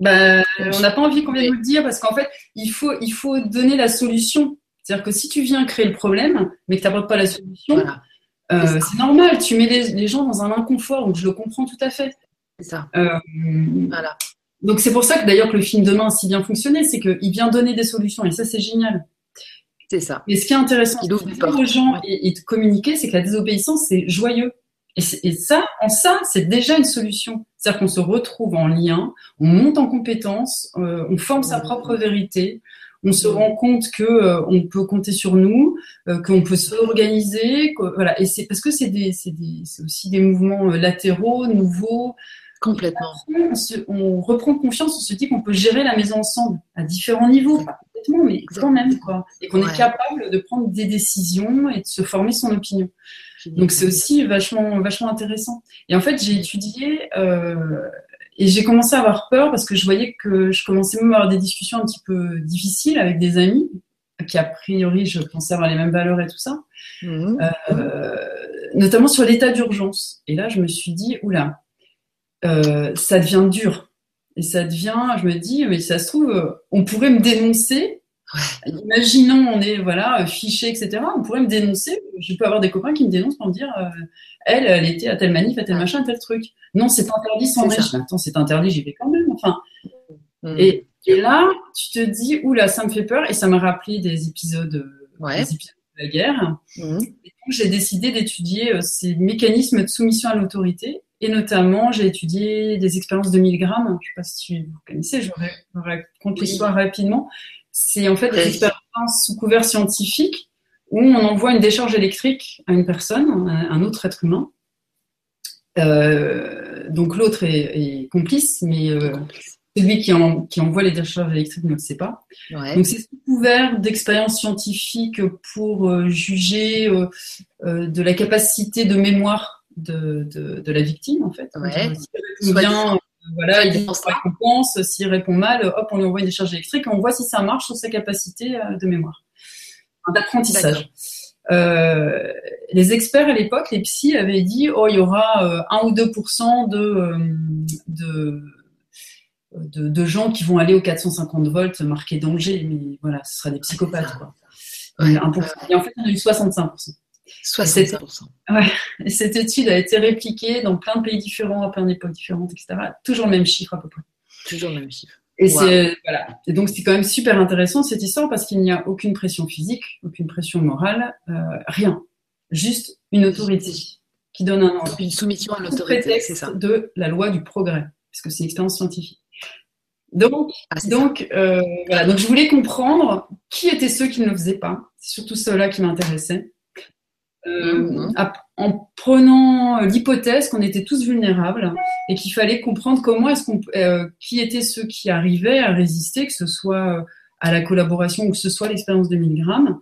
Ben, on n'a pas envie qu'on vienne nous le dire parce qu'en fait, il faut, il faut donner la solution. C'est-à-dire que si tu viens créer le problème, mais que tu n'apportes pas la solution, euh, c'est normal. Tu mets les, gens dans un inconfort, donc je le comprends tout à fait. C'est ça. Euh, voilà. Donc c'est pour ça que d'ailleurs que le film Demain a si bien fonctionné, c'est qu'il vient donner des solutions et ça c'est génial. C'est ça. Et ce qui est intéressant de dire aux gens et, de communiquer, c'est que la désobéissance c'est joyeux. Et, et, ça, en ça, c'est déjà une solution. C'est-à-dire qu'on se retrouve en lien, on monte en compétences, euh, on forme sa propre vérité, on se rend compte que euh, on peut compter sur nous, euh, qu'on peut s'organiser, voilà. Et c'est parce que c'est des, c'est des, c'est aussi des mouvements euh, latéraux, nouveaux. Complètement. On, on, reprend confiance, on se dit qu'on peut gérer la maison ensemble à différents niveaux, pas complètement, mais quand même quoi, et qu'on est capable de prendre des décisions et de se former son opinion. Donc c'est aussi vachement vachement intéressant. Et en fait j'ai étudié euh, et j'ai commencé à avoir peur parce que je voyais que je commençais même à avoir des discussions un petit peu difficiles avec des amis qui a priori, je pense avoir les mêmes valeurs et tout ça, mmh. euh, notamment sur l'état d'urgence. Et là, je me suis dit, oula, euh, ça devient dur. Et ça devient, je me dis, mais ça se trouve, on pourrait me dénoncer. Imaginons, on est voilà fiché, etc. On pourrait me dénoncer. Je peux avoir des copains qui me dénoncent pour me dire, euh, elle, elle était à tel manif, à tel machin, à tel truc. Non, c'est interdit sans régime. Attends, c'est interdit, j'y vais quand même. Enfin. Mmh. Et, et, là, tu te dis, oula, ça me fait peur. Et ça m'a rappelé des épisodes, des épisodes de la guerre. Mmh. Et donc, j'ai décidé d'étudier euh, ces mécanismes de soumission à l'autorité et notamment, j'ai étudié des expériences de 1000 grammes. Je ne sais pas si vous connaissez, je raconte l'histoire rapidement. C'est en fait des expériences sous couvert scientifique où on envoie une décharge électrique à une personne, un autre être humain. Euh, donc l'autre est, complice, mais euh, celui qui, qui, envoie les décharges électriques ne le sait pas. Donc c'est sous couvert d'expériences scientifiques pour euh, juger de la capacité de mémoire de, de, la victime, en fait. Ouais. S'il répond bien, euh, voilà, il pense récompense. S'il répond mal, hop, on lui envoie une décharge électrique et on voit si ça marche sur sa capacité euh, de mémoire, d'apprentissage. Euh, les experts à l'époque, les psys, avaient dit oh, il y aura 1 ou 2 de, de, de, gens qui vont aller aux 450 volts marqués danger, mais voilà, ce sera des psychopathes. Quoi. Et en fait, on a eu 65 65%. Ouais. Et cette étude a été répliquée dans plein de pays différents, à plein d'époques différentes, etc. Toujours le même chiffre à peu près. Toujours le même chiffre. Et c'est voilà. Et donc c'est quand même super intéressant cette histoire parce qu'il n'y a aucune pression physique, aucune pression morale, euh, rien. Juste une autorité qui donne un ordre. Une soumission à l'autorité, c'est ça. De la loi du progrès, parce que c'est une expérience scientifique. Donc, ah, donc, euh, voilà. Donc je voulais comprendre qui étaient ceux qui ne le faisaient pas. C'est surtout ceux-là qui m'intéressaient. Euh, en prenant l'hypothèse qu'on était tous vulnérables et qu'il fallait comprendre comment est-ce qu'on, euh, qui étaient ceux qui arrivaient à résister, que ce soit euh, à la collaboration ou que ce soit l'expérience de 1000 grammes,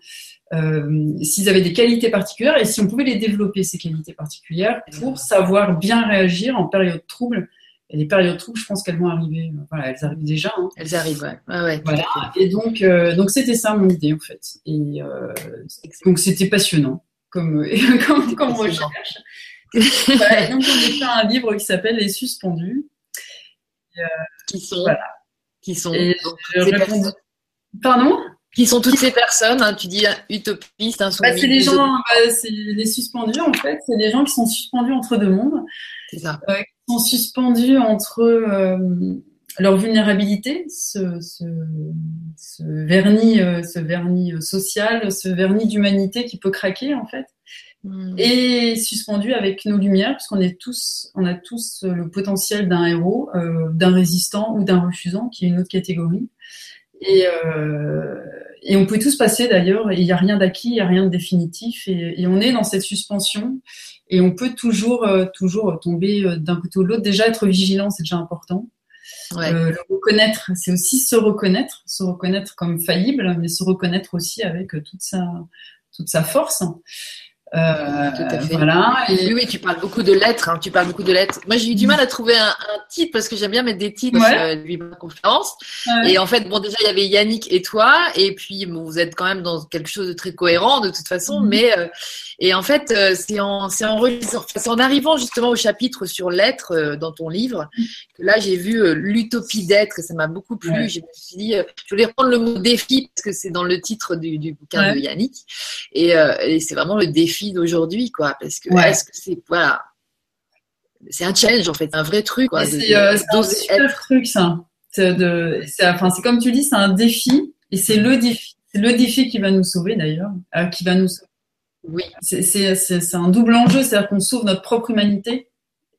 s'ils avaient des qualités particulières et si on pouvait les développer ces qualités particulières pour savoir bien réagir en période trouble. Et les périodes troubles, je pense qu'elles vont arriver. Voilà, elles arrivent déjà. Hein. Elles arrivent, ouais. ouais voilà. Et donc, donc c'était ça mon idée en fait. Et donc c'était passionnant comme, comme, comme recherche. donc, on a fait un livre qui s'appelle Les Suspendus. Euh, qui sont, voilà. qui sont Pardon? Qui sont toutes ces personnes hein, Tu dis utopistes, bah, C'est les gens, bah, c'est les suspendus en fait. C'est des gens qui sont suspendus entre deux mondes. C'est ça. Euh, qui sont suspendus entre euh, leur vulnérabilité, ce, ce, ce vernis, euh, ce vernis euh, social, ce vernis d'humanité qui peut craquer en fait, hmm. et suspendu avec nos lumières, puisqu'on est tous, on a tous le potentiel d'un héros, euh, d'un résistant ou d'un refusant, qui est une autre catégorie. Et, euh, et on peut tous passer d'ailleurs, il n'y a rien d'acquis, il n'y a rien de définitif, et, et, on est dans cette suspension, et on peut toujours, toujours tomber d'un côté ou de l'autre. Déjà être vigilant, c'est déjà important. Euh, le reconnaître, c'est aussi se reconnaître, se reconnaître comme faillible, mais se reconnaître aussi avec toute sa, toute sa force. Euh, voilà. Et... Oui, tu parles beaucoup de lettres. Hein, tu parles beaucoup de lettres. Moi, j'ai eu du mal à trouver un, un titre parce que j'aime bien mettre des titres ouais. euh, conférence. Et en fait, bon, déjà, il y avait Yannick et toi, et puis bon, vous êtes quand même dans quelque chose de très cohérent de toute façon. Mhm. Mais euh, et en fait, euh, c'est en c'est en, en, arrivant justement au chapitre sur l'être euh, dans ton livre mhm. que là, j'ai vu l'utopie d'être et ça m'a beaucoup plu. Je me suis dit, je voulais reprendre le mot défi parce que c'est dans le titre du, du bouquin de Yannick, et, et c'est vraiment le défi d'aujourd'hui, quoi. Parce que est-ce que c'est voilà, c'est un challenge en fait, un vrai truc. C'est euh, un super truc ça. De, enfin, c'est comme tu dis, c'est un défi et c'est le défi, c'est le défi qui va nous sauver d'ailleurs, euh, qui va nous. Oui. C'est un double enjeu, c'est-à-dire qu'on sauve notre propre humanité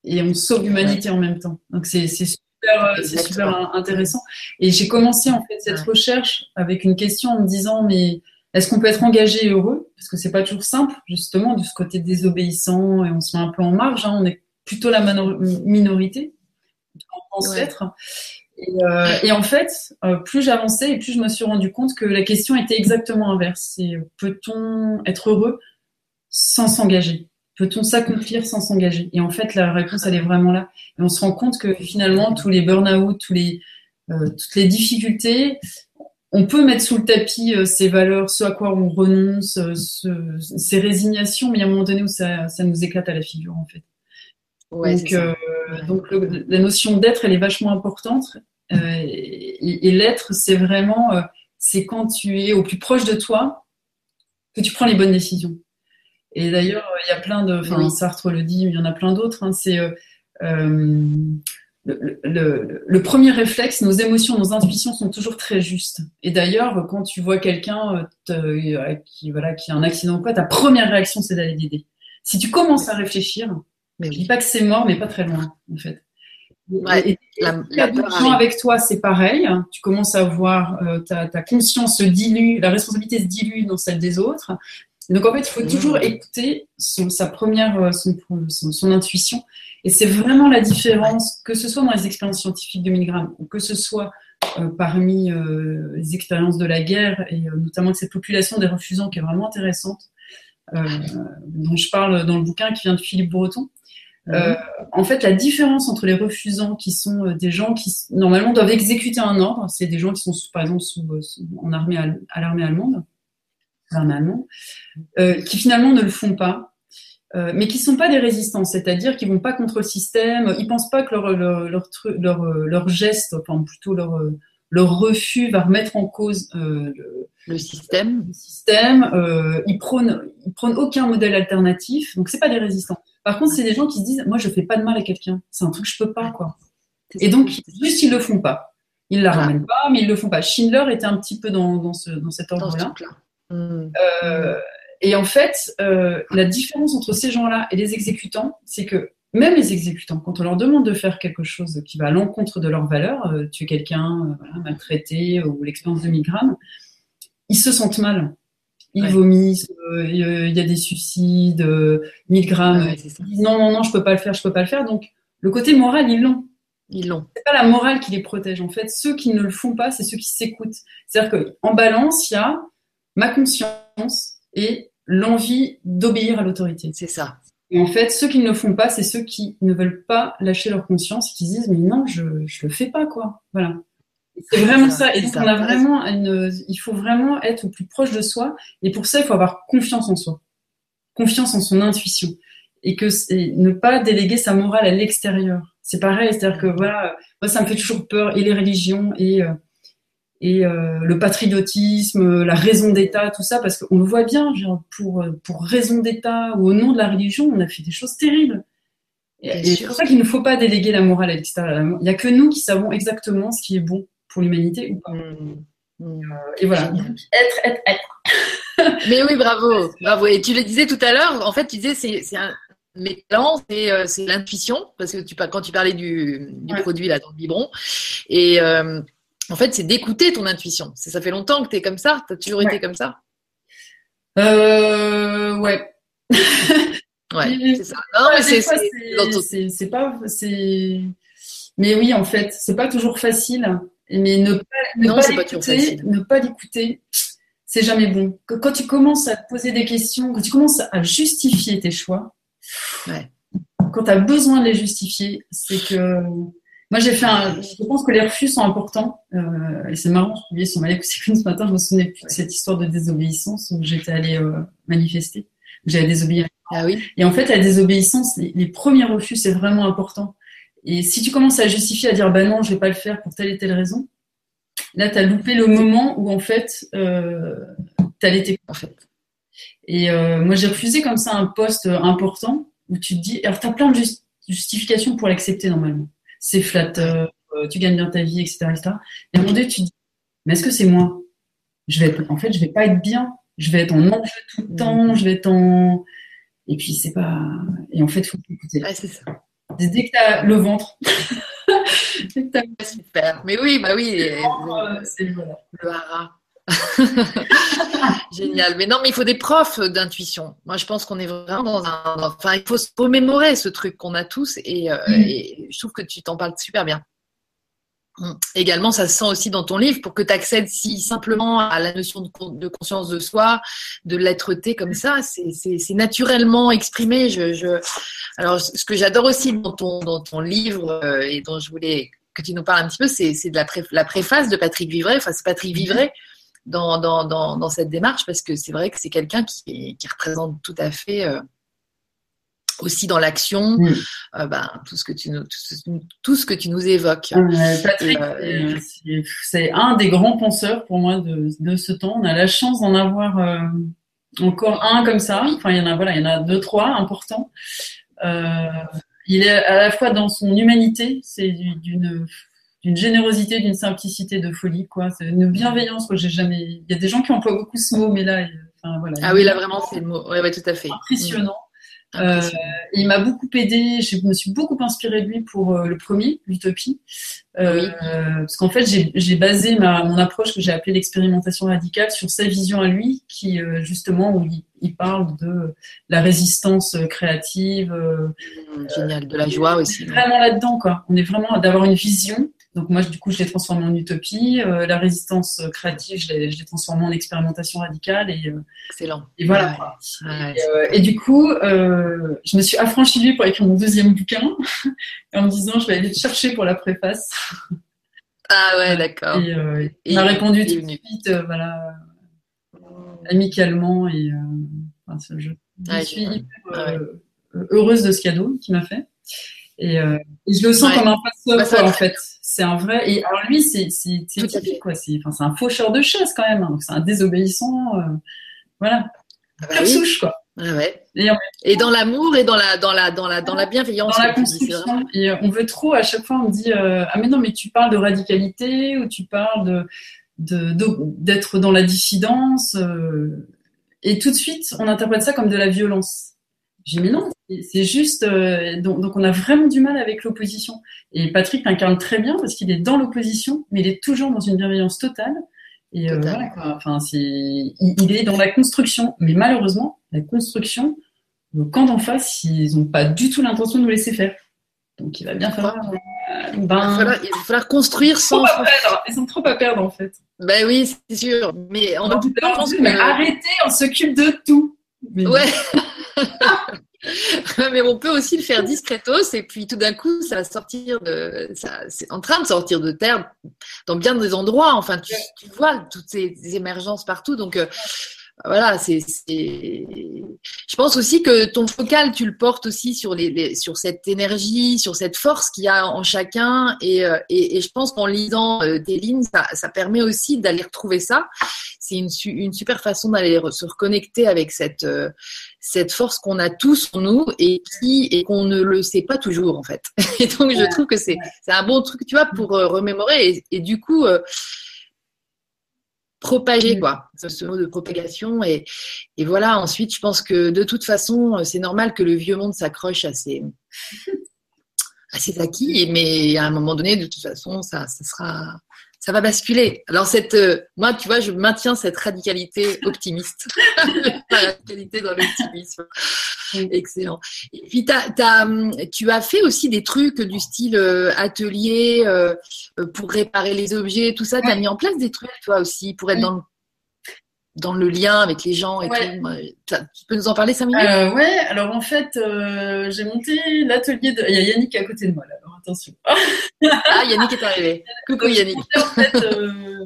et on sauve l'humanité en même temps. Donc c'est super, euh, c'est super intéressant. Et j'ai commencé en fait cette recherche avec une question en me disant mais est-ce qu'on peut être engagé et heureux? Parce que c'est pas toujours simple, justement, de ce côté désobéissant et on se met un peu en marge. Hein. on est plutôt la minorité, on pense l'être. Euh, et, en fait, euh, plus j'avançais et plus je me suis rendu compte que la question était exactement inverse. C'est peut-on être heureux sans s'engager? Peut-on s'accomplir sans s'engager? Et en fait, la réponse, elle est vraiment là. Et on se rend compte que finalement, tous les burn-out, tous les, euh, toutes les difficultés, on peut mettre sous le tapis ces valeurs, ce à quoi on renonce, ces résignations, mais il y a un moment donné où ça, ça nous éclate à la figure en fait. donc, donc la notion d'être, elle est vachement importante. et, et l'être, c'est vraiment, c'est quand tu es au plus proche de toi que tu prends les bonnes décisions. Et d'ailleurs, il y a plein de, enfin, Sartre le dit, il y en a plein d'autres. Hein, c'est euh, euh, le, premier réflexe, nos émotions, nos intuitions sont toujours très justes. Et d'ailleurs, quand tu vois quelqu'un euh, qui, voilà, qui a un accident ou quoi, ta première réaction, c'est d'aller l'aider. Si tu commences à réfléchir, mais je dis pas que c'est mort, mais pas très loin, en fait. et, la, avec toi, c'est pareil. Tu commences à voir ta, ta, conscience se dilue, la responsabilité se dilue dans celle des autres. Donc en fait, il faut toujours mmh. écouter son, sa première, euh, son, son, intuition. Et c'est vraiment la différence, que ce soit dans les expériences scientifiques de Milgram ou que ce soit euh, parmi euh, les expériences de la guerre et notamment de cette population des refusants qui est vraiment intéressante, dont je parle dans le bouquin qui vient de Philippe Breton. Mmh. en fait, la différence entre les refusants, qui sont des gens qui normalement doivent exécuter un ordre, c'est des gens qui sont par exemple sous, en armée à l'armée allemande, euh, qui finalement ne le font pas, euh, mais qui ne sont pas des résistants, c'est-à-dire qu'ils vont pas contre le système, ils pensent pas que leur, leur, leur, leur, leur geste, enfin plutôt leur, leur refus va remettre en cause euh, le, système. Le système. Euh, ils prônent, ils prônent aucun modèle alternatif, donc c'est pas des résistants. Par contre, c'est des gens qui se disent, moi, je fais pas de mal à quelqu'un, c'est un truc que je peux pas, quoi. Et donc, juste ils le font pas. Ils la ramènent pas, mais ils le font pas. Schindler était un petit peu dans, dans, ce, dans cet ordre-là. Euh, et en fait, euh, la différence entre ces gens-là et les exécutants, c'est que même les exécutants, quand on leur demande de faire quelque chose qui va à l'encontre de leurs valeurs, euh, tuer quelqu'un, maltraiter ou l'expérience de migraine, ils se sentent mal. Ils vomissent, il y a des suicides, 1000 grammes. non, non, non, je peux pas le faire, je peux pas le faire. Donc, le côté moral, ils l'ont. Ils l'ont. C'est pas la morale qui les protège. En fait, ceux qui ne le font pas, c'est ceux qui s'écoutent. C'est-à-dire qu'en balance, il y a ma conscience et l'envie d'obéir à l'autorité. C'est ça. Et en fait, ceux qui ne le font pas, c'est ceux qui ne veulent pas lâcher leur conscience, qui disent mais non, je ne le fais pas quoi. Voilà. C'est vraiment ça. Et donc on a vraiment une, il faut vraiment être au plus proche de soi. Et pour ça, il faut avoir confiance en soi, confiance en son intuition, et que ne pas déléguer sa morale à l'extérieur. C'est pareil, c'est-à-dire que voilà, moi ça me fait toujours peur et les religions et euh, et euh, le patriotisme, la raison d'État, tout ça, parce qu'on le voit bien, genre, pour, pour raison d'État ou au nom de la religion, on a fait des choses terribles. Et, c'est pour ça qu'il ne faut pas déléguer la morale à l'extérieur. Il n'y a que nous qui savons exactement ce qui est bon pour l'humanité ou pas. Mmh. Mmh. Euh, et voilà. être, être, être. Mais oui, bravo, bravo. Et tu le disais tout à l'heure, en fait, tu disais c'est, c'est un c'est, euh, c'est l'intuition, parce que tu, quand tu parlais du, du produit là dans le biberon, et euh, en fait, c'est d'écouter ton intuition. Ça fait longtemps que tu es comme ça. Tu as toujours été comme ça? Euh, Ouais. ouais, c'est ça. Non, mais c'est, c'est, pas. Mais oui, en fait, c'est pas toujours facile. Mais ne pas, ne pas l'écouter, ne pas l'écouter, c'est jamais bon. Quand tu commences à te poser des questions, quand tu commences à justifier tes choix, ouais. quand tu as besoin de les justifier, c'est que moi, j'ai fait un. Je pense que les refus sont importants. Euh, et c'est marrant, je publiais sur ma ce matin, je me souvenais plus de cette histoire de désobéissance où j'étais allée euh, manifester. J'avais désobéi. Ah oui. Et en fait, la désobéissance, les, premiers refus, c'est vraiment important. Et si tu commences à justifier, à dire, bah non, je vais pas le faire pour telle et telle raison, là, tu as loupé le moment où, en fait, euh, tu. En fait. Et euh, moi, j'ai refusé comme ça un poste important où tu te dis, alors, tu as plein de justifications pour l'accepter normalement c'est flatteur, euh, tu gagnes bien ta vie, etc. etc. Et à un moment donné, tu te dis, mais est-ce que c'est moi? Je vais être, En fait, je vais pas être bien. Je vais être en enjeu tout le temps, je vais être en... Et puis, c'est pas... Et en fait, il faut écouter. c'est ça. Dès que tu as le ventre... Super. Mais oui, bah oui. c'est le hara. Génial. Mais non, mais il faut des profs d'intuition. Moi, je pense qu'on est vraiment dans un. Enfin, il faut se remémorer ce truc qu'on a tous et, euh, mm. et, je trouve que tu t'en parles super bien. Mm. Également, ça se sent aussi dans ton livre pour que tu accèdes si simplement à la notion de, conscience de soi, de l'être-té comme ça, c'est naturellement exprimé. Je, je... Alors, ce que j'adore aussi dans ton, dans ton livre euh, et dont je voulais que tu nous parles un petit peu, c'est de la, la, préface de Patrick Vivray. Enfin, c'est Patrick. Vivray dans, dans, dans, dans, cette démarche parce que c'est vrai que c'est quelqu'un qui, qui, représente tout à fait aussi dans l'action, euh, ben, tout, ce que tu nous, tout, ce, que tu nous évoques. Patrick, euh, c'est un des grands penseurs pour moi de, de, ce temps. On a la chance d'en avoir euh, encore un comme ça. Enfin, il y en a, voilà, il y en a deux, trois importants. il est à la fois dans son humanité, c'est d'une d'une générosité, d'une simplicité, de folie, quoi. C'est une bienveillance que j'ai jamais. Il y a des gens qui emploient beaucoup ce mot, mais là, enfin, voilà. Ah oui, là vraiment, c'est le mot. Oui, ouais, tout à fait. Impressionnant. Euh, il m'a beaucoup aidé, je me suis beaucoup inspirée de lui pour euh, le premier, l'utopie. Euh, parce qu'en fait, j'ai basé ma, mon approche que j'ai appelée l'expérimentation radicale sur sa vision à lui, qui justement, où il, parle de la résistance créative. Mmh, génial, de la joie aussi. Vraiment là-dedans, quoi. On est vraiment d'avoir une vision donc moi, du coup, je l'ai transformé en utopie. Euh, la résistance créative, je l'ai transformé en expérimentation radicale. Et, euh, Excellent. Et voilà. Euh, et, du coup, je me suis affranchie de lui pour écrire mon deuxième bouquin, en me disant, je vais aller te chercher pour la préface. Ah ouais, d'accord. Et, il m'a répondu tout de suite, voilà, amicalement. Et je, suis heureuse de ce cadeau qu'il m'a fait. Et, je le sens comme un passeur, bah, en fait. C'est un vrai. Et alors lui, c'est typique, quoi. C'est enfin, un faucheur de chaise quand même. Hein. Donc c'est un désobéissant. Euh, voilà. Ah bah souche, quoi. Ah ouais. et, dans l'amour et dans la, dans, la, dans, la, dans la bienveillance. Dans la construction. et euh, on veut trop, à chaque fois, on me dit euh, Ah, mais non, mais tu parles de radicalité ou tu parles de d'être dans la dissidence. et tout de suite, on interprète ça comme de la violence. J'ai mis non, c'est juste. Euh, donc, on a vraiment du mal avec l'opposition. Et Patrick l'incarne très bien parce qu'il est dans l'opposition, mais il est toujours dans une bienveillance totale. Et euh, voilà quoi. Enfin, c'est, il, est dans la construction, mais malheureusement, la construction, le camp d'en face, ils n'ont pas du tout l'intention de nous laisser faire. Donc il va bien falloir. Euh, ben, il, va falloir, construire sans. Ils sont trop à perdre en fait. Ben oui, c'est sûr. Mais on va arrêter, on s'occupe de tout. Ouais. mais on peut aussi le faire discretos et puis tout d'un coup ça va sortir de ça c'est en train de sortir de terre dans bien des endroits. Enfin tu, vois toutes ces émergences partout. Donc euh, voilà, c'est, Je pense aussi que ton focal, tu le portes aussi sur les, sur cette énergie, sur cette force qu'il y a en chacun, et, euh, et, et je pense qu'en lisant euh, tes lignes, ça, ça permet aussi d'aller retrouver ça. C'est une, une super façon d'aller se reconnecter avec cette euh, cette force qu'on a tous en nous et qui et qu'on ne le sait pas toujours en fait. Et donc je trouve que c'est c'est un bon truc, tu vois, pour remémorer et, et du coup propager mm. quoi ce mot de propagation et, et voilà ensuite je pense que de toute façon c'est normal que le vieux monde s'accroche à ses à ses acquis mais à un moment donné de toute façon ça ça sera ça va basculer. Alors cette, euh, moi, tu vois, je maintiens cette radicalité optimiste, la radicalité dans l'optimisme. Excellent. Et puis hum, tu as fait aussi des trucs du style euh, atelier euh, pour réparer les objets, tout ça. Tu as mis en place des trucs, toi aussi, pour être dans le dans le lien avec les gens et tout. Tu peux nous en parler cinq minutes euh, Ouais, alors en fait, j'ai monté l'atelier de. Il y a Yannick à côté de moi là attention. ah, Yannick est arrivé. Coucou Yannick. Euh,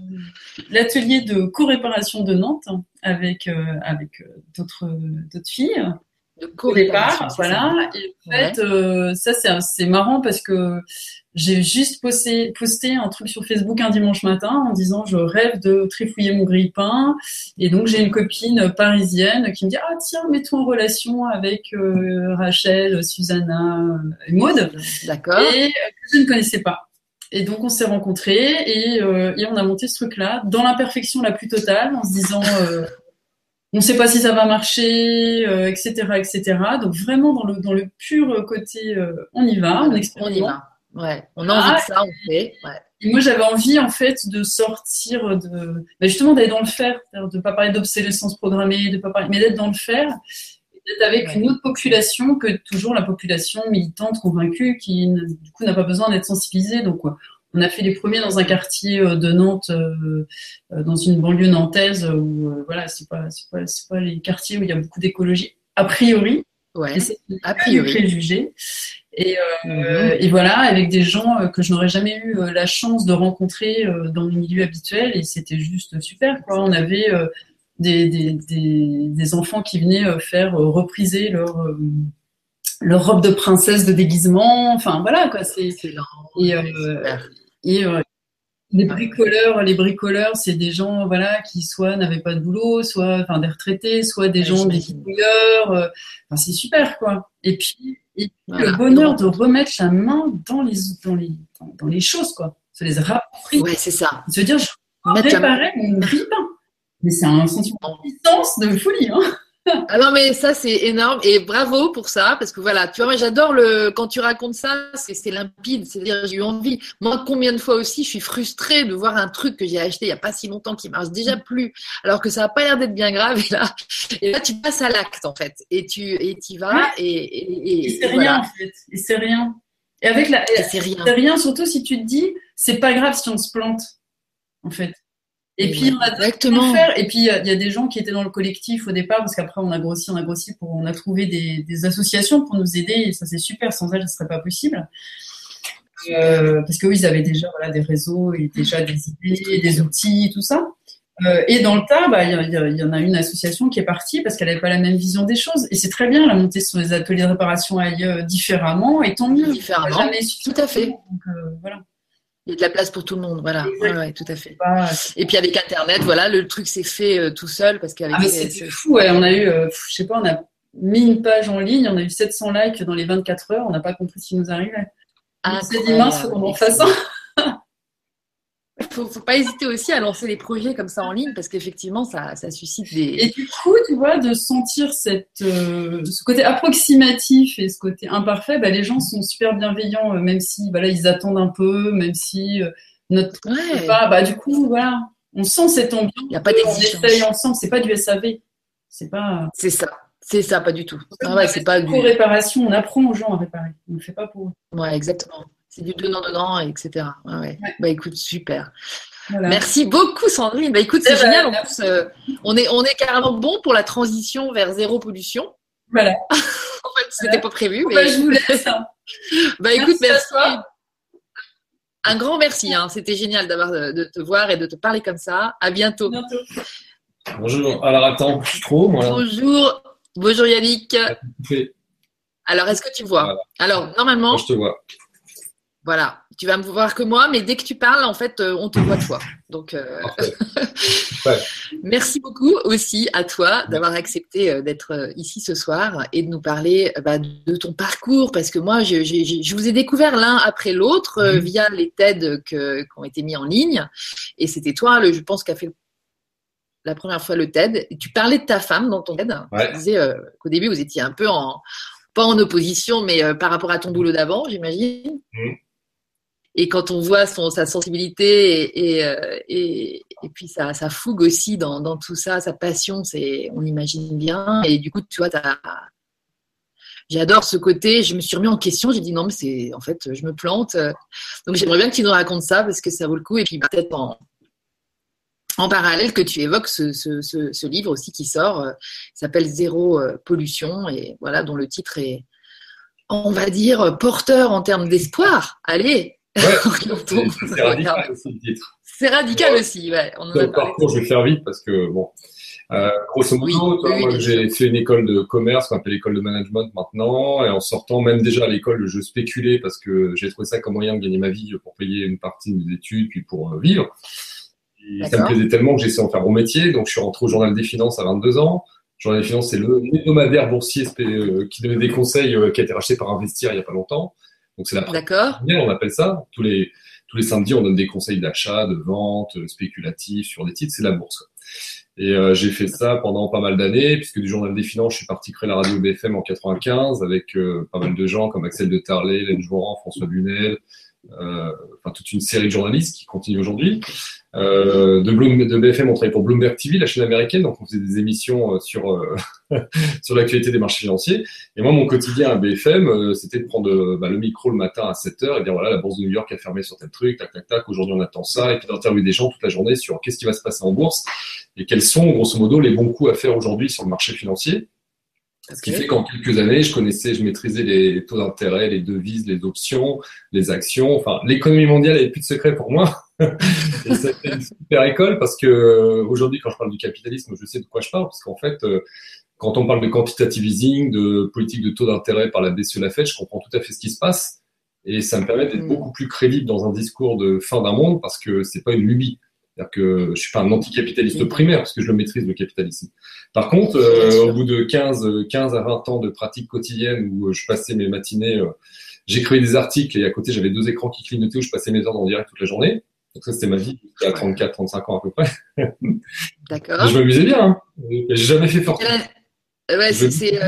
l'atelier de co-réparation de Nantes avec, euh, avec euh, d'autres, d'autres filles. De co-réparation. Voilà. Et en fait, ça, c'est, marrant parce que j'ai juste posté, posté un truc sur Facebook un dimanche matin en disant je rêve de trifouiller mon grille-pain. Et donc j'ai une copine parisienne qui me dit ah tiens mets-toi en relation avec euh, Rachel, Susanna et Maud. D'accord. Et que je ne connaissais pas. Et donc on s'est rencontrés et, euh, et, on a monté ce truc-là dans l'imperfection la plus totale en se disant euh, on ne sait pas si ça va marcher, etc., etc. Donc vraiment dans le dans le pur côté on y va, on expérimente. On y va. Ouais, on a envie de ça, on fait. Et moi, j'avais envie, en fait, de sortir de. Bah, justement, d'aller dans le faire, de ne pas parler d'obsolescence programmée, de pas parler, mais d'être dans le faire, d'être avec une autre population que toujours la population militante, convaincue, qui, du coup, n'a pas besoin d'être sensibilisée. Donc, on a fait les premiers dans un quartier euh, de Nantes, euh, euh, dans une banlieue nantaise, où, voilà, c'est pas, pas, pas les quartiers où il y a beaucoup d'écologie, a priori. Ouais, a priori. préjugés. Et, mhm. et, voilà, avec des gens que je n'aurais jamais eu la chance de rencontrer dans le milieu habituel, et c'était juste super. Quoi. On avait des, des, des, des, enfants qui venaient faire repriser leur leur robe de princesse de déguisement. Enfin voilà quoi. C'est et, euh, et euh, les bricoleurs, les bricoleurs, c'est des gens voilà qui soit n'avaient pas de boulot, soit enfin des retraités, soit des gens des fouilleurs. Euh, enfin, c'est super quoi. Et puis, et le bonheur de remettre la main dans les dans les dans, les choses quoi. Se les rapprocher. Ouais, c'est ça. Se dire je réparer mon grille Mais c'est un sentiment de puissance de folie. Hein ah non mais ça c'est énorme. Et bravo pour ça parce que voilà tu vois moi j'adore le quand tu racontes ça c'est limpide c'est-à-dire j'ai eu envie. Moi combien de fois aussi je suis frustrée de voir un truc que j'ai acheté il y a pas si longtemps qui marche déjà plus alors que ça a pas l'air d'être bien grave et là et là tu passes à l'acte en fait. Et tu et y vas et, et, c'est rien en fait. Et c'est rien. Et avec la c'est rien. rien surtout si tu te dis c'est pas grave si on se plante en fait et puis, on a Exactement. Faire. Et puis, il y, a des gens qui étaient dans le collectif au départ, parce qu'après, on a grossi, on a grossi, pour, on a trouvé des, des associations pour nous aider, et ça, c'est super. Sans elles, ce serait pas possible. Euh, parce que oui, ils avaient déjà voilà, des réseaux et déjà des idées, des outils, tout ça. Euh, et dans le tas, bah, il y, y, en a une association qui est partie parce qu'elle n'avait pas la même vision des choses. Et c'est très bien, la montée sur les ateliers de réparation ailleurs différemment, et tant mieux. Différemment. Tout à fait. Donc, euh, voilà. Il y a de la place pour tout le monde, voilà. Ouais, tout à fait. Et puis avec Internet, voilà, le truc s'est fait euh, tout seul parce qu'avec. Ah, c'est fou, ouais. On a eu, euh, je sais pas, on a mis une page en ligne, on a eu 700 likes dans les 24 heures, on n'a pas compris ce qui nous arrivait. Ah, c'est mince, faut qu'on en fasse faut, faut pas hésiter aussi à lancer des projets comme ça en ligne parce qu'effectivement, ça, ça suscite des. Et du coup, tu vois, de sentir cette, euh, ce côté approximatif et ce côté imparfait, bah, les gens sont super bienveillants, euh, même si voilà, ils attendent un peu, même si euh, notre. Ouais. Pas, bah, du coup, voilà, on sent cette ambiance. Il n'y a pas d'exigence. On essaye ensemble, c'est pas du SAV. C'est pas. C'est ça. C'est ça, pas du tout. Ah ouais, c'est pas du. Pour réparation, on apprend aux gens à réparer. On ne fait pas pour. Ouais, exactement. C'est du donnant-donnant, etc. Ouais, Bah écoute, super. Merci beaucoup Sandrine. Bah écoute, c'est eh ben, génial. En plus, euh, on, est, on est carrément bon pour la transition vers zéro pollution. Voilà. en fait, c'était pas prévu. Mais... Bah, je vous laisse. Hein. bah écoute, merci. Un grand merci. Hein. C'était génial d'avoir de te voir et de te parler comme ça. À bientôt. bientôt. Bonjour. Alors attends, je trop. Bonjour. Bonjour Yannick. Alors, est-ce que tu vois? Alors, normalement. je te vois. Voilà, tu vas me voir que moi, mais dès que tu parles, en fait, euh, on te voit toi. Donc, euh, merci beaucoup aussi à toi d'avoir accepté euh, d'être ici ce soir et de nous parler bah, de ton parcours, parce que moi, je, vous ai découvert l'un après l'autre mhm. via les TED qui ont été mis en ligne, et c'était toi, le, je pense, qui a fait la première fois le TED. Tu parlais de ta femme dans ton TED. Tu disais qu'au début, vous étiez un peu en pas en opposition, mais par rapport à ton boulot d'avant, j'imagine. Mhm et quand on voit son, sa sensibilité euh, et, et puis sa, sa, fougue aussi dans, dans, tout ça, sa passion, c'est, on imagine bien. Et du coup, tu vois, j'adore ce côté. Je me suis remis en question. J'ai dit non, mais c'est en fait, je me plante. Donc j'aimerais bien que tu nous racontes ça parce que ça vaut le coup. Et puis peut-être en, en parallèle que tu évoques ce, ce, ce, livre aussi qui sort, euh, s'appelle Zéro euh, pollution et voilà dont le titre est, on va dire, porteur en termes d'espoir. Allez, Ouais, c'est radical aussi le titre. C'est radical aussi, ouais. On le parcours, je vais faire vite parce que, bon, euh, grosso modo, j'ai fait une école de commerce, qu'on appelle l'école de management maintenant, et en sortant, même déjà à l'école, je spéculais parce que j'ai trouvé ça comme moyen de gagner ma vie pour payer une partie de mes études, puis pour euh, vivre. Et ça me plaisait tellement que j'ai essayé d'en faire mon métier, donc je suis rentré au Journal des Finances à 22 ans. Le Journal des Finances, c'est le hebdomadaire boursier euh, qui donnait des conseils, qui a été racheté par Investir il y a pas longtemps. Donc c'est la D'accord. on appelle ça. Tous les tous les samedis, on donne des conseils d'achat, de vente, euh, spéculatifs sur des titres. C'est la bourse. Et euh, j'ai fait ça pendant pas mal d'années, puisque du journal des finances, je suis parti créer la radio BFM en 95 avec euh, pas mal de gens comme Axel de Tarlet, Len Jouan, François Bunel, enfin toute une série de journalistes qui continuent aujourd'hui. Euh, de, BFM, on travaillait pour Bloomberg TV, la chaîne américaine, donc on faisait des émissions euh, sur euh, sur l'actualité des marchés financiers. Et moi, mon quotidien à BFM, c'était de prendre bah, le micro le matin à 7 heures et dire voilà, la bourse de New York a fermé sur tel truc, tac tac tac. Aujourd'hui, on attend ça, et puis d'interviewer des gens toute la journée sur qu'est-ce qui va se passer en bourse et quels sont, grosso modo, les bons coups à faire aujourd'hui sur le marché financier. Ce qui fait qu'en quelques années, je connaissais, je maîtrisais les taux d'intérêt, les devises, les options, les actions. Enfin, l'économie mondiale n'avait plus de secret pour moi. et c'était une super école parce que aujourd'hui, quand je parle du capitalisme, je sais de quoi je parle parce qu'en fait, euh, quand on parle de quantitative easing, de politique de taux d'intérêt par la BCE, la Fed, je comprends tout à fait ce qui se passe et ça me permet d'être mm. beaucoup plus crédible dans un discours de fin d'un monde parce que c'est pas une lubie. C'est-à-dire que je suis pas un anticapitaliste primaire parce que je le maîtrise le capitalisme. Par contre, euh, au bout de 15, 15 à 20 ans de pratique quotidienne où euh, je passais mes matinées, euh, j'écrivais des articles et à côté j'avais deux écrans qui clignotaient où je passais mes heures en direct toute la journée. Donc ça c'était ma vie à 34, 35 ans à peu près. D'accord. je m'amusais bien. Hein. J'ai jamais fait fortune. Ouais, c'est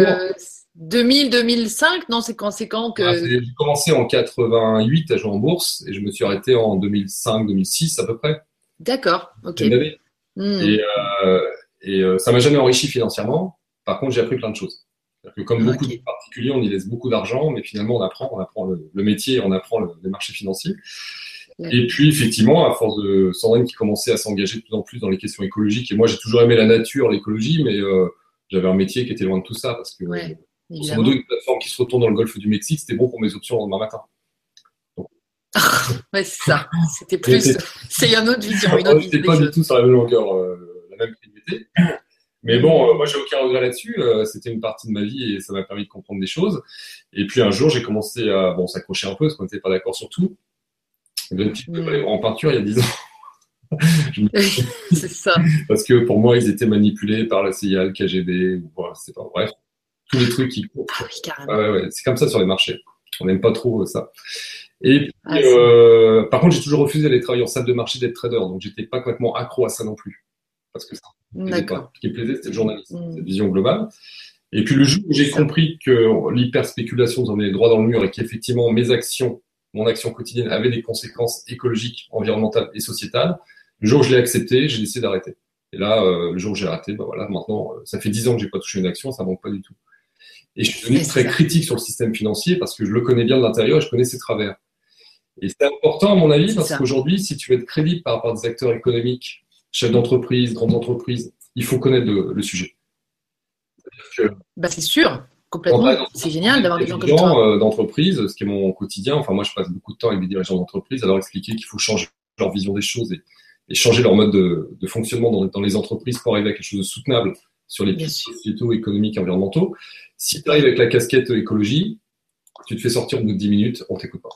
2000, 2005, non C'est quand que. j'ai commencé en 88 à jouer en bourse et je me suis arrêté en 2005, 2006 à peu près. D'accord, ok. Hmm. Et, euh, et euh, ça m'a jamais enrichi financièrement. Par contre, j'ai appris plein de choses. Que comme beaucoup de particuliers, on y laisse beaucoup d'argent, mais finalement, on apprend, on apprend le, métier, on apprend le, les marchés financiers. Et puis, effectivement, à force de Sandrine qui commençait à s'engager de plus en plus dans les questions écologiques, et moi, j'ai toujours aimé la nature, l'écologie, mais euh, j'avais un métier qui était loin de tout ça, parce que, ouais, modo, une plateforme qui se retourne dans le golfe du Mexique, c'était bon pour mes options le lendemain matin. Ouais, c'est ça. C'était plus. C'est une autre vision. Une autre vision pas du tout sur la même longueur, euh, la même priorité. Mais bon, euh, moi, j'ai aucun regret là-dessus. Euh, c'était une partie de ma vie et ça m'a permis de comprendre des choses. Et puis un jour, j'ai commencé à bon, s'accrocher un peu parce qu'on n'était pas d'accord sur tout. Mm. en peinture il y a 10 ans. c'est ça. Parce que pour moi, ils étaient manipulés par la CIA, le KGB, ou voilà, c'est pas bref. Tous les trucs qui. Ah oui, carrément. Ouais, ouais, c'est comme ça sur les marchés. On n'aime pas trop ça. Et puis, ah, euh, par contre, j'ai toujours refusé d'aller travailler en salle de marché d'être trader, donc j'étais pas complètement accro à ça non plus, parce que ça pas. Ce qui me plaisait, c'était le journalisme, mm. cette vision globale. Et puis le jour où j'ai compris que l'hyper spéculation nous emmenait droit dans le mur et qu'effectivement mes actions, mon action quotidienne avait des conséquences écologiques, environnementales et sociétales, le jour où je l'ai accepté, j'ai décidé d'arrêter. Et là, euh, le jour où j'ai arrêté, bah voilà, maintenant, euh, ça fait dix ans que j'ai pas touché une action, ça manque pas du tout. Et je suis devenu très critique sur le système financier parce que je le connais bien de l'intérieur et je connais ses travers. Et c'est important, à mon avis, parce qu'aujourd'hui, si tu veux être crédible par rapport à des acteurs économiques, chefs d'entreprise, grandes entreprises, il faut connaître le, sujet. Bah, c'est sûr, complètement. C'est génial d'avoir des gens comme toi. Euh, d'entreprise, ce qui est mon quotidien. Enfin, moi, je passe beaucoup de temps avec des dirigeants d'entreprise à leur expliquer qu'il faut changer leur vision des choses et, changer leur mode de, fonctionnement dans, les entreprises pour arriver à quelque chose de soutenable sur les pistes sociétaux, économiques, environnementaux. Si tu arrives avec la casquette écologie, tu te fais sortir au bout de 10 minutes, on t'écoute pas.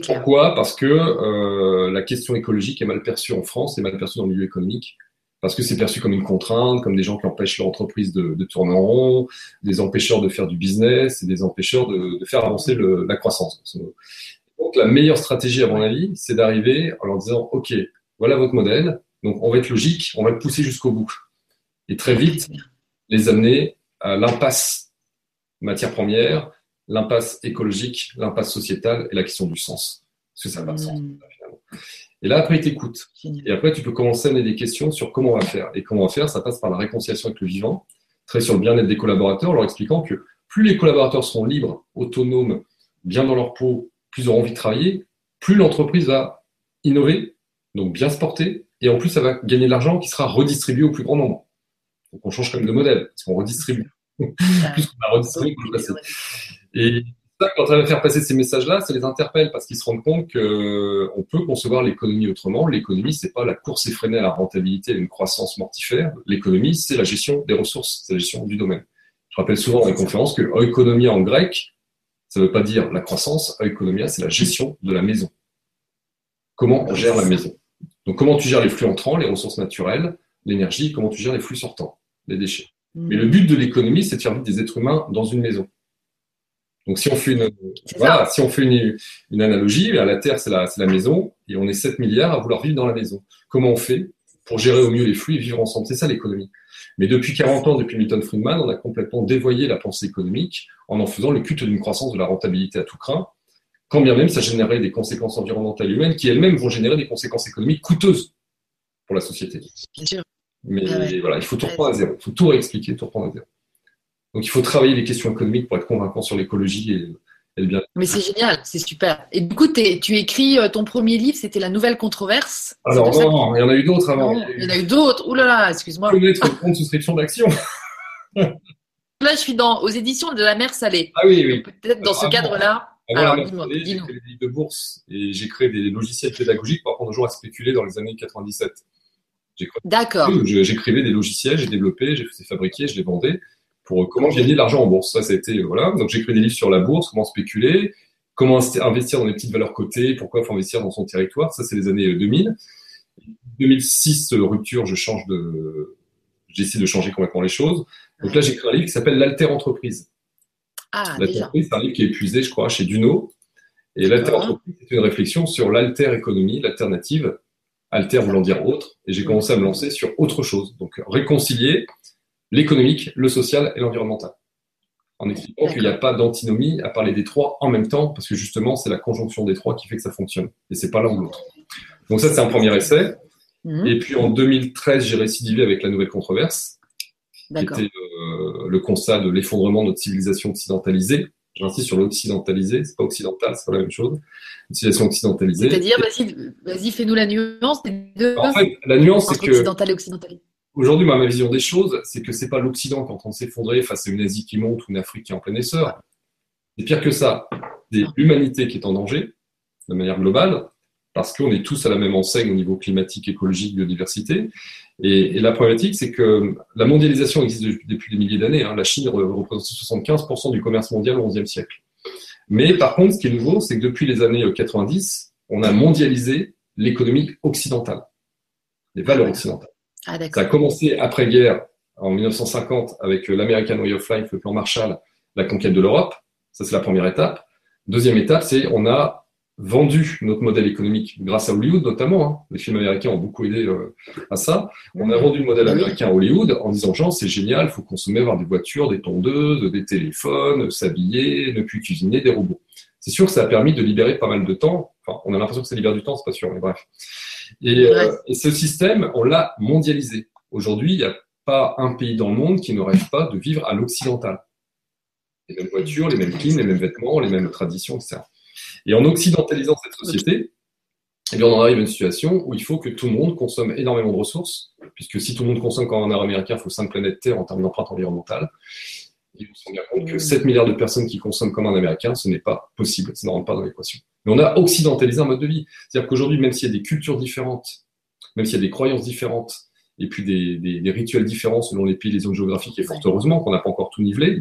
Pourquoi? Parce que euh, la question écologique est mal perçue en France, et mal perçue dans le milieu économique, parce que c'est perçu comme une contrainte, comme des gens qui empêchent leur entreprise de, tourner en rond, des empêcheurs de faire du business et des empêcheurs de, faire avancer la croissance. Donc la meilleure stratégie, à mon avis, c'est d'arriver en leur disant, OK, voilà votre modèle, donc on va être logique, on va le pousser jusqu'au bout. Et très vite, les amener à l'impasse matière première, l'impasse écologique, l'impasse sociétale et la question du sens. Parce que ça n'a pas de sens, hmm. finalement. Et là, après, ils t'écoutent. Et après, tu peux commencer à mener des questions sur comment on va faire. Et comment on va faire, ça passe par la réconciliation avec le vivant, très sur le bien-être des collaborateurs, leur expliquant que plus les collaborateurs seront libres, autonomes, bien dans leur peau, plus ils auront envie de travailler, plus l'entreprise va innover, donc bien se porter, et en plus, ça va gagner de l'argent qui sera redistribué au plus grand nombre. Donc, on change quand même de modèle, parce qu'on redistribue. plus qu'on a redistribué, et ça, quand on va faire passer ces messages-là, ça les interpelle parce qu'ils se rendent compte qu'on euh, peut concevoir l'économie autrement. L'économie, c'est pas la course effrénée à la rentabilité et une croissance mortifère. L'économie, c'est la gestion des ressources, c'est la gestion du domaine. Je rappelle souvent dans les conférences que oikonomia en grec, ça ne veut pas dire la croissance. Oikonomia, c'est la gestion de la maison. Comment on gère la maison Donc, comment tu gères les flux entrants, les ressources naturelles, l'énergie, comment tu gères les flux sortants, les déchets. Mais le but de l'économie, c'est de faire vivre des êtres humains dans une maison. Donc si on fait une, voilà, si on fait une, une analogie, la Terre c'est la, la maison et on est 7 milliards à vouloir vivre dans la maison. Comment on fait pour gérer au mieux les flux et vivre ensemble? C'est ça l'économie. Mais depuis 40 ans, depuis Milton Friedman, on a complètement dévoyé la pensée économique en en faisant le culte d'une croissance de la rentabilité à tout craint, quand bien même ça générait des conséquences environnementales humaines qui elles-mêmes vont générer des conséquences économiques coûteuses pour la société. Mais ah voilà, il faut tout reprendre à zéro, il faut tout réexpliquer, tout reprendre à zéro. Donc il faut travailler les questions économiques pour être convaincant sur l'écologie et, le bien. Mais c'est génial, c'est super. Et du coup, tu écris euh, ton premier livre, c'était La Nouvelle Controverse. Alors non, il y en a eu d'autres avant. il y en a eu d'autres. Ouh là là, excuse-moi. Connaître le compte souscription d'action. là, je suis dans, aux éditions de la mer salée. Ah oui, oui. Peut-être dans ce cadre-là. Alors, j'ai créé des livres de bourse et j'ai créé des logiciels pédagogiques pour apprendre aux gens à spéculer dans les années 97. D'accord. J'écrivais des logiciels, j'ai développé, j'ai fait fabriquer, je les vendais pour comment gagner de l'argent en bourse. Ça, c'était voilà. Donc, j'ai écrit des livres sur la bourse, comment spéculer, comment investir dans les petites valeurs cotées, pourquoi faut investir dans son territoire. Ça, c'est les années 2000. 2006, rupture, je change de, j'essaie de changer complètement les choses. Donc là, j'ai écrit un livre qui s'appelle L'Alter Entreprise. Ah, L'Alter c'est un livre qui est épuisé, je crois, chez Duno. Et l'Alter Entreprise, c'est une réflexion sur l'alter économie, l'alternative. Alter voulant dire autre. Et j'ai commencé à me lancer sur autre chose. Donc, réconcilier l'économique, le social et l'environnemental. En expliquant qu'il n'y a pas d'antinomie à parler des trois en même temps, parce que justement, c'est la conjonction des trois qui fait que ça fonctionne. Et c'est pas l'un ou l'autre. Donc ça, c'est un premier essai. Mhm. Et puis en 2013, j'ai récidivé avec la nouvelle controverse, qui était euh, le constat de l'effondrement de notre civilisation occidentalisée. J'insiste sur l'occidentalisé, c'est pas occidental, c'est pas la même chose. civilisation occidentalisée. C'est-à-dire, vas-y, fais-nous la nuance des deux. En fait, la nuance, c'est que occidental et occidental. Aujourd'hui, ma vision des choses, c'est que c'est pas l'Occident qui est en train de s'effondrer face à une Asie qui monte ou une Afrique qui est en plein essor. C'est pire que ça. C'est l'humanité qui est en danger, de manière globale, parce qu'on est tous à la même enseigne au niveau climatique, écologique, biodiversité. Et, la problématique, c'est que la mondialisation existe depuis, des milliers d'années. Hein. La Chine représente 75% du commerce mondial au XIe siècle. Mais par contre, ce qui est nouveau, c'est que depuis les années 90, on a mondialisé l'économie occidentale, les valeurs occidentales. Ah, ça a commencé après-guerre, en 1950, avec l'American Way of Life, le plan Marshall, la conquête de l'Europe. Ça, c'est la première étape. Deuxième étape, c'est on a vendu notre modèle économique grâce à Hollywood notamment. Hein. Les films américains ont beaucoup aidé euh, à ça. On a vendu le modèle américain à Hollywood en disant gens c'est génial, il faut consommer, avoir des voitures, des tondeuses, des téléphones, s'habiller, ne plus cuisiner, des robots. C'est sûr que ça a permis de libérer pas mal de temps. Enfin, on a l'impression que ça libère du temps, c'est pas sûr, mais bref. Et, euh, et ce système, on l'a mondialisé. Aujourd'hui, il n'y a pas un pays dans le monde qui ne rêve pas de vivre à l'occidental. Les mêmes voitures, les mêmes clims, les mêmes vêtements, les mêmes traditions, etc. Et en occidentalisant cette société, eh bien, on en arrive à une situation où il faut que tout le monde consomme énormément de ressources, puisque si tout le monde consomme comme un américain, il faut 5 planètes Terre en termes d'empreinte environnementale. Il faut se bien compte que 7 milliards de personnes qui consomment comme un américain, ce n'est pas possible, ça ne rentre pas dans l'équation. Mais on a occidentalisé un mode de vie. C'est-à-dire qu'aujourd'hui, même s'il y a des cultures différentes, même s'il y a des croyances différentes, et puis des, des, rituels différents selon les pays, les zones géographiques, et fort heureusement qu'on n'a pas encore tout nivelé,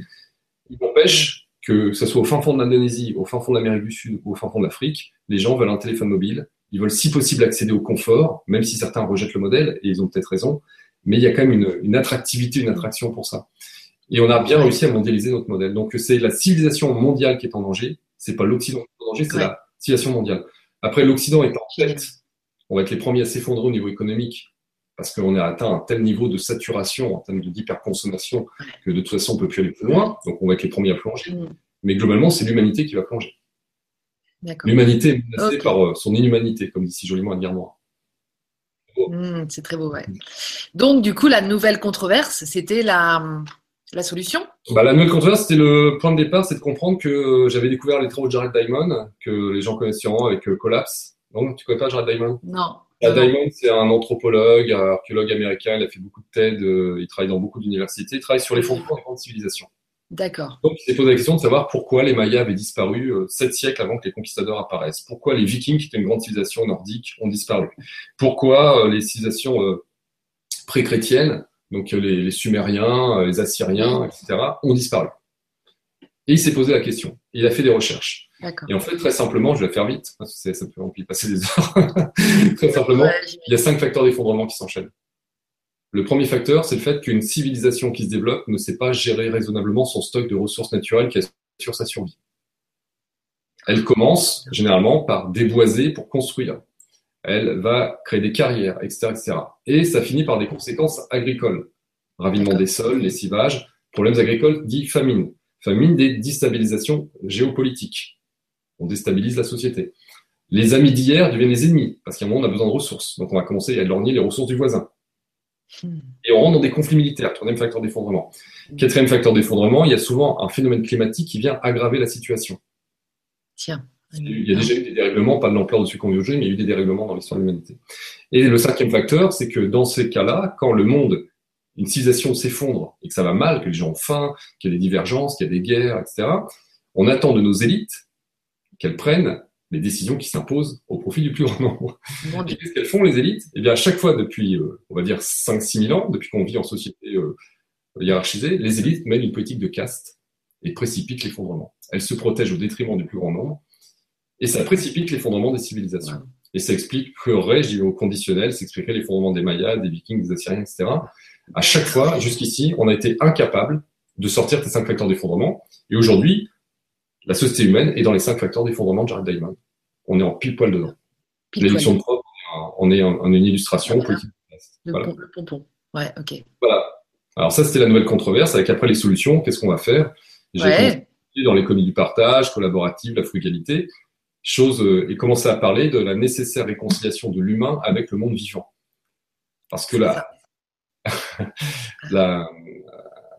il n'empêche que ce soit au fin fond de l'Indonésie, au fin fond de l'Amérique du Sud ou au fin fond de l'Afrique, les gens veulent un téléphone mobile, ils veulent si possible accéder au confort, même si certains rejettent le modèle, et ils ont peut-être raison, mais il y a quand même une, une attractivité, une attraction pour ça. Et on a bien réussi à mondialiser notre modèle. Donc c'est la civilisation mondiale qui est en danger, c'est pas l'Occident qui est en danger, c'est la civilisation mondiale. Après, l'Occident est en tête, on va être les premiers à s'effondrer au niveau économique, parce qu'on a atteint un tel niveau de saturation en termes d'hyperconsommation que de toute façon on ne peut plus aller plus loin, donc on va être les premiers à plonger. Mm. Mais globalement, c'est l'humanité qui va plonger. L'humanité est menacée par euh, son inhumanité, comme dit si joliment Edgar Morin. Mm, c'est très beau, ouais. Donc, du coup, la nouvelle controverse, c'était la, la solution bah, La nouvelle controverse, c'était le point de départ, c'est de comprendre que j'avais découvert les travaux de Jared Diamond, que les gens connaissent sûrement avec euh, Collapse. Non, tu connais pas Jared Diamond? Non. Diamond, c'est un anthropologue, un archéologue américain. Il a fait beaucoup de TED. Euh, il travaille dans beaucoup d'universités. Il travaille sur les fondements des grandes civilisations. D'accord. Donc, il s'est posé la question de savoir pourquoi les Mayas avaient disparu euh, sept siècles avant que les conquistadors apparaissent. Pourquoi les Vikings, qui étaient une grande civilisation nordique, ont disparu? Pourquoi euh, les civilisations pré-chrétiennes, donc les, les, Sumériens, les Assyriens, etc., ont disparu. Et il s'est posé la question. Il a fait des recherches. Et en fait, très simplement, je vais faire vite, parce que ça peut remplir passer des heures. très simplement, il y a cinq facteurs d'effondrement qui s'enchaînent. Le premier facteur, c'est le fait qu'une civilisation qui se développe ne sait pas gérer raisonnablement son stock de ressources naturelles qui assure sa survie. Elle commence généralement par déboiser pour construire. Elle va créer des carrières, etc., etc. Et ça finit par des conséquences agricoles. Ravinement des sols, lessivage, problèmes agricoles dit famine. Famine des déstabilisations géopolitiques on déstabilise la société. Les amis d'hier deviennent les ennemis, parce qu'à un moment, on a besoin de ressources. Donc, on va commencer à lorgner les ressources du voisin. Hmm. Et on rentre dans des conflits militaires, troisième facteur d'effondrement. Quatrième facteur d'effondrement, il y a souvent un phénomène climatique qui vient aggraver la situation. Tiens. Il y a déjà eu des dérèglements, pas de l'ampleur de ce qu'on vit aujourd'hui, mais il y a eu des dérèglements dans l'histoire de l'humanité. Et le cinquième facteur, c'est que dans ces cas-là, quand le monde une civilisation s'effondre et que ça va mal, que les gens ont faim, qu'il y a des divergences, qu'il y a des guerres, etc., on attend de nos élites qu'elles prennent les décisions qui s'imposent au profit du plus grand nombre. Et qu'est-ce qu'elles font, les élites? Eh bien, à chaque fois, depuis, euh, on va dire, 5-6 000 ans, depuis qu'on vit en société euh, hiérarchisée, les élites mènent une politique de caste et précipitent l'effondrement. Elles se protègent au détriment du plus grand nombre, et ça précipite l'effondrement des civilisations. Et ça explique je au conditionnel, s'expliquerait l'effondrement des Mayas, des Vikings, des Assyriens, etc. À chaque fois, jusqu'ici, on a été incapable de sortir des cinq facteurs d'effondrement. Et aujourd'hui, la société humaine est dans les cinq facteurs d'effondrement de Jared Diamond. On est en pile poil dedans. L'élection de Trump, on est en, une illustration politique. Le, voilà. le pompon. Ouais, ok. Voilà. Alors ça, c'était la nouvelle controverse. Avec après les solutions, qu'est-ce qu'on va faire? Dans l'économie du partage, collaborative, la frugalité, chose euh, et commencer à parler de la nécessaire réconciliation de l'humain avec le monde vivant. Parce que là,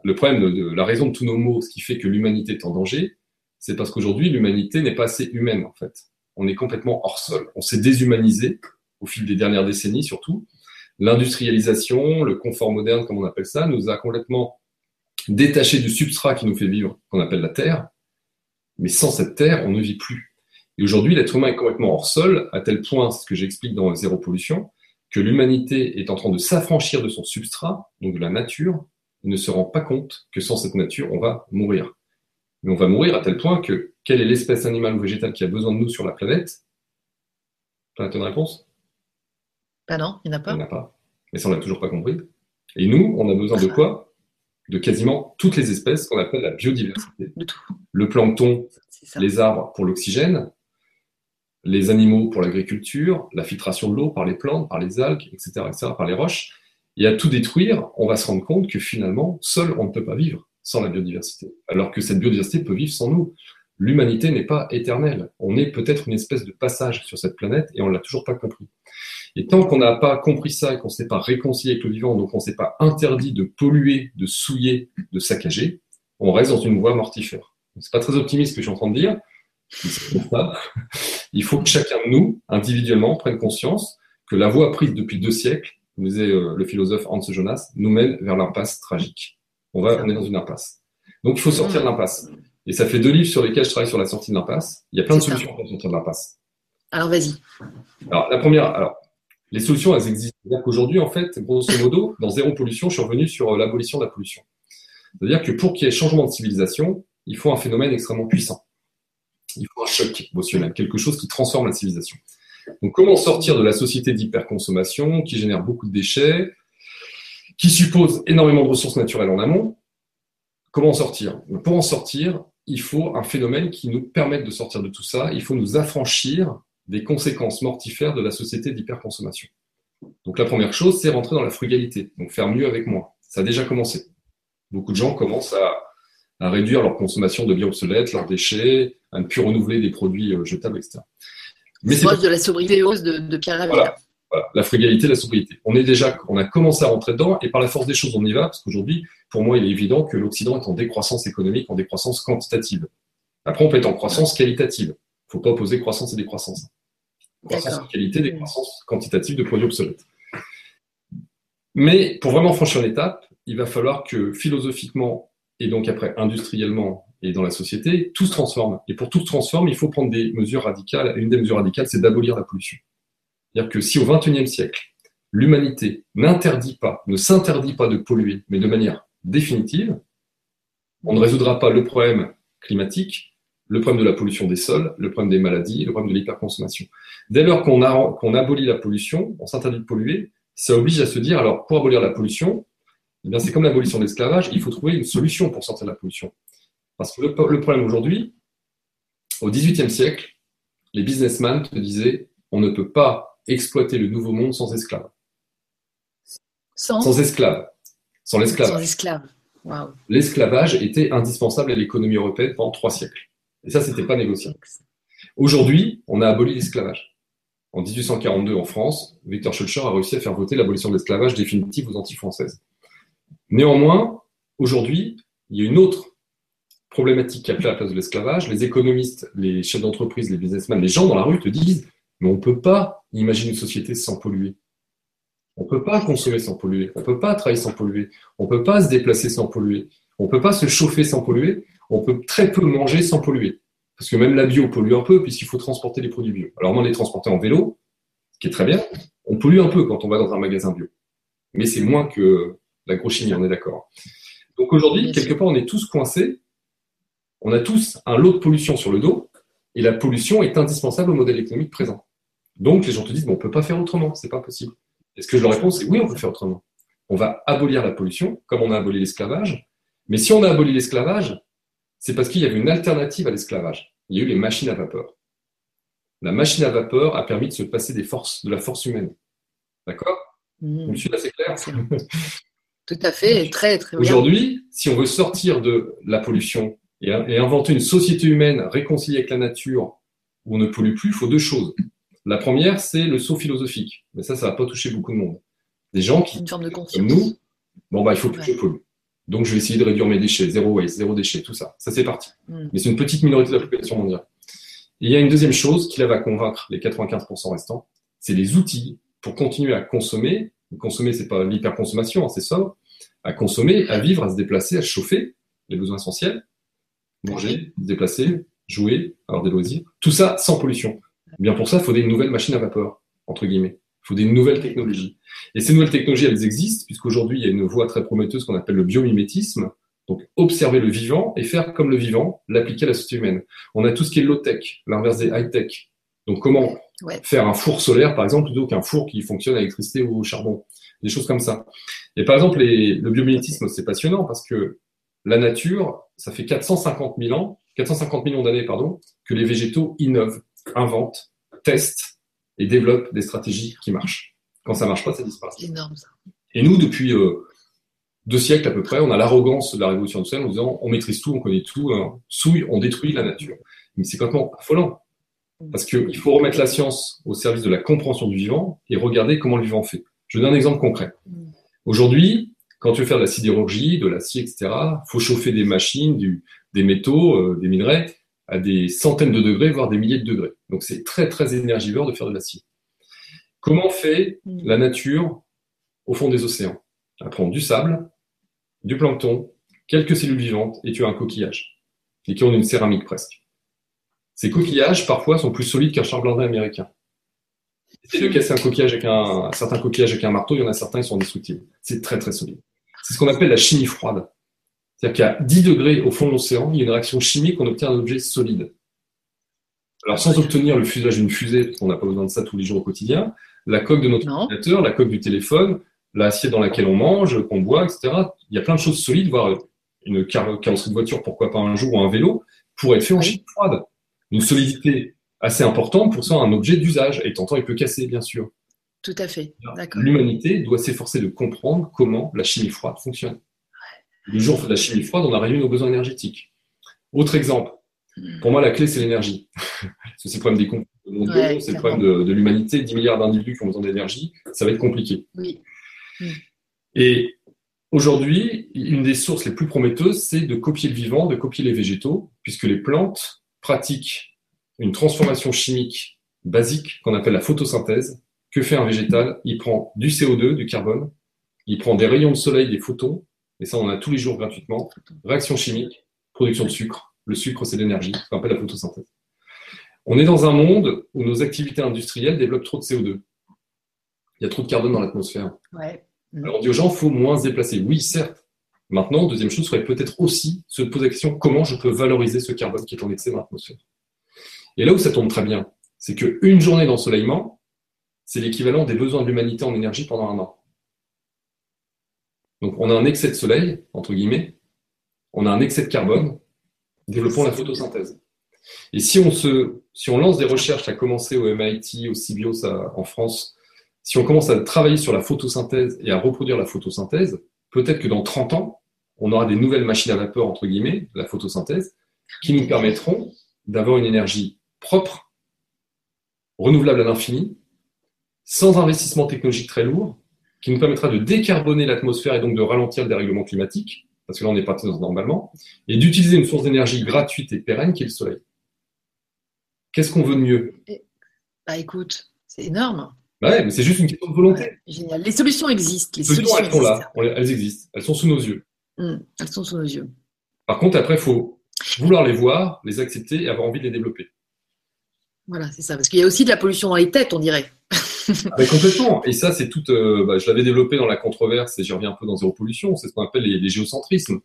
le problème de, la raison de tous nos maux, ce qui fait que l'humanité est en danger, c'est parce qu'aujourd'hui, l'humanité n'est pas assez humaine, en fait. On est complètement hors sol. On s'est déshumanisé au fil des dernières décennies, surtout. L'industrialisation, le confort moderne, comme on appelle ça, nous a complètement détachés du substrat qui nous fait vivre, qu'on appelle la Terre. Mais sans cette Terre, on ne vit plus. Et aujourd'hui, l'être humain est complètement hors sol, à tel point, ce que j'explique dans Zéro Pollution, que l'humanité est en train de s'affranchir de son substrat, donc de la nature, et ne se rend pas compte que sans cette nature, on va mourir. Mais on va mourir à tel point que quelle est l'espèce animale ou végétale qui a besoin de nous sur la planète? Pas une réponse? Bah non, il n'y en a pas. Il n'y en a pas. Mais ça, on n'a toujours pas compris. Et nous, on a besoin de quoi? De quasiment toutes les espèces qu'on appelle la biodiversité. De tout. Le plancton, les arbres pour l'oxygène, les animaux pour l'agriculture, la filtration de l'eau par les plantes, par les algues, etc., etc., par les roches. Et à tout détruire, on va se rendre compte que finalement, seul, on ne peut pas vivre sans la biodiversité, alors que cette biodiversité peut vivre sans nous. L'humanité n'est pas éternelle. On est peut-être une espèce de passage sur cette planète et on ne l'a toujours pas compris. Et tant qu'on n'a pas compris ça et qu'on ne s'est pas réconcilié avec le vivant, donc on ne s'est pas interdit de polluer, de souiller, de saccager, on reste dans une voie mortifère. C'est pas très optimiste ce que je suis en train de dire. Il faut que chacun de nous, individuellement, prenne conscience que la voie prise depuis deux siècles, comme disait euh, le philosophe Hans Jonas, nous mène vers l'impasse tragique. On, va, on est dans une impasse. Donc il faut sortir de l'impasse. Et ça fait deux livres sur lesquels je travaille sur la sortie de l'impasse. Il y a plein de solutions pour sortir de l'impasse. Alors vas-y. Alors la première, alors les solutions elles existent. C'est-à-dire qu'aujourd'hui en fait, grosso modo, dans zéro pollution, je suis revenu sur euh, l'abolition de la pollution. C'est-à-dire que pour qu'il y ait changement de civilisation, il faut un phénomène extrêmement puissant. Il faut un choc émotionnel, quelque chose qui transforme la civilisation. Donc comment sortir de la société d'hyperconsommation qui génère beaucoup de déchets, qui suppose énormément de ressources naturelles en amont? Comment en sortir? Pour en sortir, il faut un phénomène qui nous permette de sortir de tout ça. Il faut nous affranchir des conséquences mortifères de la société d'hyperconsommation. Donc la première chose, c'est rentrer dans la frugalité, donc faire mieux avec moins. Ça a déjà commencé. Beaucoup de gens commencent à, réduire leur consommation de biens obsolètes, leurs déchets, à ne plus renouveler des produits euh, jetables, etc. Mais c'est de la sobriété hausse de, de Pierre voilà la frugalité, la sobriété. On est déjà, on a commencé à rentrer dedans et par la force des choses, on y va parce qu'aujourd'hui, pour moi, il est évident que l'Occident est en décroissance économique, en décroissance quantitative. Après, on peut être en croissance qualitative. Il ne faut pas opposer croissance et décroissance. Croissance de qualité, décroissance quantitative de produits obsolètes. Mais pour vraiment franchir l'étape, il va falloir que philosophiquement et donc après industriellement et dans la société, tout se transforme. Et pour tout se transforme, il faut prendre des mesures radicales. Une des mesures radicales, c'est d'abolir la pollution. C'est-à-dire que si au XXIe siècle, l'humanité n'interdit pas, ne s'interdit pas de polluer, mais de manière définitive, on ne résoudra pas le problème climatique, le problème de la pollution des sols, le problème des maladies, le problème de l'hyperconsommation. Dès lors qu'on abolit la pollution, on s'interdit de polluer, ça oblige à se dire, alors pour abolir la pollution, eh bien c'est comme l'abolition de l'esclavage, il faut trouver une solution pour sortir de la pollution. Parce que le, le problème aujourd'hui, au XVIIIe siècle, les businessmen te disaient, on ne peut pas exploiter le nouveau monde sans esclaves. Sans, esclaves. Sans l'esclavage. Sans esclaves. L'esclavage était indispensable à l'économie européenne pendant trois siècles. Et ça, c'était pas négociable. Aujourd'hui, on a aboli l'esclavage. En 1842, en France, Victor Schulcher a réussi à faire voter l'abolition de l'esclavage définitive aux Antilles-françaises. Néanmoins, aujourd'hui, il y a une autre problématique qui a pris la place de l'esclavage. Les économistes, les chefs d'entreprise, les businessmen, les gens dans la rue te disent mais on ne peut pas imaginer une société sans polluer. On ne peut pas consommer sans polluer, on ne peut pas travailler sans polluer, on ne peut pas se déplacer sans polluer, on ne peut pas se chauffer sans polluer, on peut très peu manger sans polluer. Parce que même la bio pollue un peu puisqu'il faut transporter les produits bio. Alors on les transporter en vélo, ce qui est très bien, on pollue un peu quand on va dans un magasin bio. Mais c'est moins que l'agrochimie, on est d'accord. Donc aujourd'hui, quelque part, on est tous coincés, on a tous un lot de pollution sur le dos, et la pollution est indispensable au modèle économique présent. Donc les gens te disent, bon, on ne peut pas faire autrement, c'est pas possible. Et ce que je leur réponds, c'est oui, on peut faire autrement. On va abolir la pollution, comme on a aboli l'esclavage. Mais si on a aboli l'esclavage, c'est parce qu'il y avait une alternative à l'esclavage. Il y a eu les machines à vapeur. La machine à vapeur a permis de se passer des forces, de la force humaine. D'accord? Mmh. Je me suis assez clair? Tout à fait, très très. Aujourd'hui, si on veut sortir de la pollution et, inventer une société humaine réconciliée avec la nature où on ne pollue plus, il faut deux choses. La première, c'est le saut philosophique. Mais ça, ça va pas toucher beaucoup de monde. Des gens qui, comme nous, bon, bah, il faut plus que je pollue. Donc, je vais essayer de réduire mes déchets, zéro waste, zéro déchet, tout ça. Ça, c'est parti. Mm. Mais c'est une petite minorité de la population mondiale. Et il y a une deuxième chose qui là va convaincre les 95% restants, c'est les outils pour continuer à consommer. Consommer, c'est pas l'hyperconsommation, hein, c'est ça. À consommer, à vivre, à se déplacer, à se chauffer, les besoins essentiels, manger, se déplacer, jouer, avoir des loisirs. Tout ça sans pollution. Eh bien pour ça, il faut des nouvelles machines à vapeur, entre guillemets. Il faut des nouvelles technologies. Et ces nouvelles technologies, elles existent, puisqu'aujourd'hui, il y a une voie très prometteuse qu'on appelle le biomimétisme. Donc, observer le vivant et faire comme le vivant, l'appliquer à la société humaine. On a tout ce qui est low-tech, l'inverse des high-tech. Donc, comment faire un four solaire, par exemple, plutôt qu'un four qui fonctionne à l'électricité ou au charbon? Des choses comme ça. Et par exemple, le biomimétisme, c'est passionnant parce que la nature, ça fait 450 000 ans, 450 millions d'années, pardon, que les végétaux innovent, inventent, testent et développent des stratégies qui marchent. Quand ça marche pas, ça disparaît. C'est énorme ça. Et nous, depuis euh, deux siècles à peu près, on a l'arrogance de la révolution industrielle en disant on maîtrise tout, on connaît tout, hein. souille, on détruit la nature. Mais c'est complètement affolant. Parce qu'il faut remettre la science au service de la compréhension du vivant et regarder comment le vivant fait. Je donne un exemple concret. Aujourd'hui, quand tu veux faire de la sidérurgie, de l'acier, etc., faut chauffer des machines, du, des métaux, euh, des minerais à des centaines de degrés, voire des milliers de degrés. Donc c'est très très énergivore de faire de l'acier. Comment fait mm. la nature au fond des océans? Elle prend du sable, du plancton, quelques cellules vivantes et tu as un coquillage, et qui ont une céramique presque. Ces coquillages, parfois, sont plus solides qu'un charbon américain. Si de casser un coquillage avec un, certain coquillage avec un marteau, il y en a certains qui sont indestructibles. C'est très très solide. C'est ce qu'on appelle la chimie froide. C'est-à-dire qu'à 10 degrés au fond de l'océan, il y a une réaction chimique, on obtient un objet solide. Alors sans obtenir le fusage d'une fusée, parce qu'on n'a pas besoin de ça tous les jours au quotidien, la coque de notre ordinateur, la coque du téléphone, l'assiette dans laquelle on mange, qu'on boit, etc. Il y a plein de choses solides, voire une carrosserie de voiture, pourquoi pas un jour, ou un vélo, pour être fait en chimie froide. Une solidité assez importante pour ça un objet d'usage. Et tant il peut casser, bien sûr. Tout à fait. L'humanité doit s'efforcer de comprendre comment la chimie froide fonctionne. Le jour de la chimie froide, on a réuni nos besoins énergétiques. Autre exemple. Hmm. Pour moi, la clé, c'est l'énergie. c'est le problème des conflits c'est le problème de, l'humanité. 10 milliards d'individus qui ont besoin d'énergie, ça va être compliqué. Oui. Hmm. Et aujourd'hui, une des sources les plus prometteuses, c'est de copier le vivant, de copier les végétaux, puisque les plantes pratiquent une transformation chimique basique qu'on appelle la photosynthèse. Que fait un végétal? Il prend du CO2, du carbone, il prend des rayons de soleil, des photons, et ça on a tous les jours gratuitement, réaction chimique, production de sucre. Le sucre, c'est l'énergie, ce qu'on appelle la photosynthèse. On est dans un monde où nos activités industrielles développent trop de CO2. Il y a trop de carbone dans l'atmosphère. Alors on dit aux gens, il faut moins se déplacer. Oui, certes. Maintenant, deuxième chose, serait peut-être aussi se poser la question, comment je peux valoriser ce carbone qui est en excès dans l'atmosphère? Et là où ça tombe très bien, c'est qu'une journée d'ensoleillement, c'est l'équivalent des besoins de l'humanité en énergie pendant un an. Donc on a un excès de soleil, entre guillemets, on a un excès de carbone, développons la photosynthèse. Et si on, se, si on lance des recherches, à commencer au MIT, au CBIOS en France, si on commence à travailler sur la photosynthèse et à reproduire la photosynthèse, peut-être que dans 30 ans, on aura des nouvelles machines à vapeur, entre guillemets, la photosynthèse, qui nous permettront d'avoir une énergie propre, renouvelable à l'infini, sans investissement technologique très lourd, qui nous permettra de décarboner l'atmosphère et donc de ralentir le dérèglement climatique, parce que là on est parti dans normalement, et d'utiliser une source d'énergie gratuite et pérenne qui est le soleil. Qu'est-ce qu'on veut de mieux? Bah écoute, c'est énorme. Bah ouais, mais c'est juste une question de volonté. Ouais, génial. Les solutions existent. Les solutions, elles sont existent. là. On les- Elles existent. Elles sont sous nos yeux. Hmm, elles sont sous nos yeux. Par contre, après, il faut vouloir les voir, les accepter et avoir envie de les développer. Voilà, c'est ça. Parce qu'il y a aussi de la pollution dans les têtes, on dirait. Ah, mais complètement. Et ça, c'est tout. euh, bah, je l'avais développé dans la controverse et j'y reviens un peu dans Zéro Pollution. C'est ce qu'on appelle les, les géocentrismes.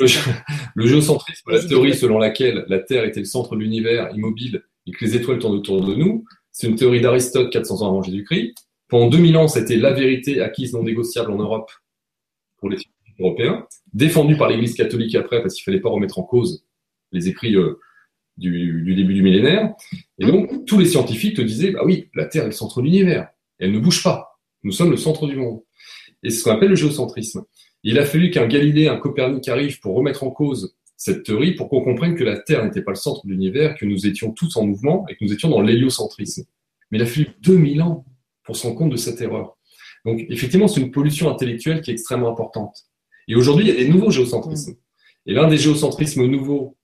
Le, gé- le géocentrisme, la théorie selon laquelle la Terre était le centre de l'univers immobile et que les étoiles tournent autour de nous, c'est une théorie d'Aristote 400 ans avant Jésus-Christ. Pendant 2000 ans, c'était la vérité acquise non négociable en Europe pour les scientifiques européens, défendue par l'Église catholique après parce qu'il fallait pas remettre en cause les écrits euh, du, du début du millénaire. Et donc, tous les scientifiques te disaient, bah oui, la Terre est le centre de l'univers. Elle ne bouge pas. Nous sommes le centre du monde. Et c'est ce qu'on appelle le géocentrisme. Il a fallu qu'un Galilée, un Copernic arrive pour remettre en cause cette théorie pour qu'on comprenne que la Terre n'était pas le centre de l'univers, que nous étions tous en mouvement et que nous étions dans l'héliocentrisme. Mais il a fallu 2000 ans pour se rendre compte de cette erreur. Donc, effectivement, c'est une pollution intellectuelle qui est extrêmement importante. Et aujourd'hui, il y a des nouveaux géocentrismes. Et l'un des géocentrismes nouveaux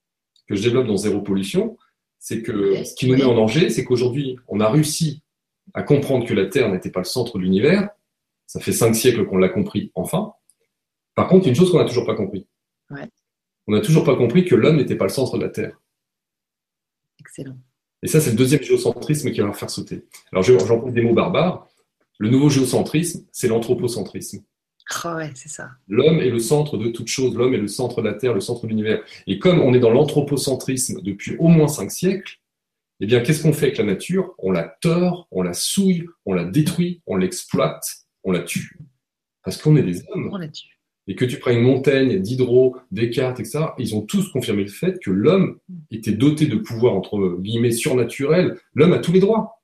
que je développe dans Zéro Pollution, c'est que ce qui nous met en danger, c'est qu'aujourd'hui, on a réussi à comprendre que la Terre n'était pas le centre de l'univers. Ça fait cinq siècles qu'on l'a compris, enfin. Par contre, une chose qu'on n'a toujours pas compris. Ouais. On n'a toujours pas compris que l'homme n'était pas le centre de la Terre. Excellent. Et ça, c'est le deuxième géocentrisme qui va leur faire sauter. Alors, je- j'emploie des mots barbares. Le nouveau géocentrisme, c'est l'anthropocentrisme. Ah ouais, c'est ça. L'homme est le centre de toute chose, l'homme est le centre de la Terre, le centre de l'univers. Et comme on est dans l'anthropocentrisme depuis au moins cinq siècles, eh bien, qu'est-ce qu'on fait avec la nature? On la tord, on la souille, on la détruit, on l'exploite, on la tue. Parce qu'on est des hommes. On là-dessus. Et que tu prennes Montaigne, Diderot, Descartes, etc., ils ont tous confirmé le fait que l'homme était doté de pouvoirs, entre guillemets, surnaturels. L'homme a tous les droits.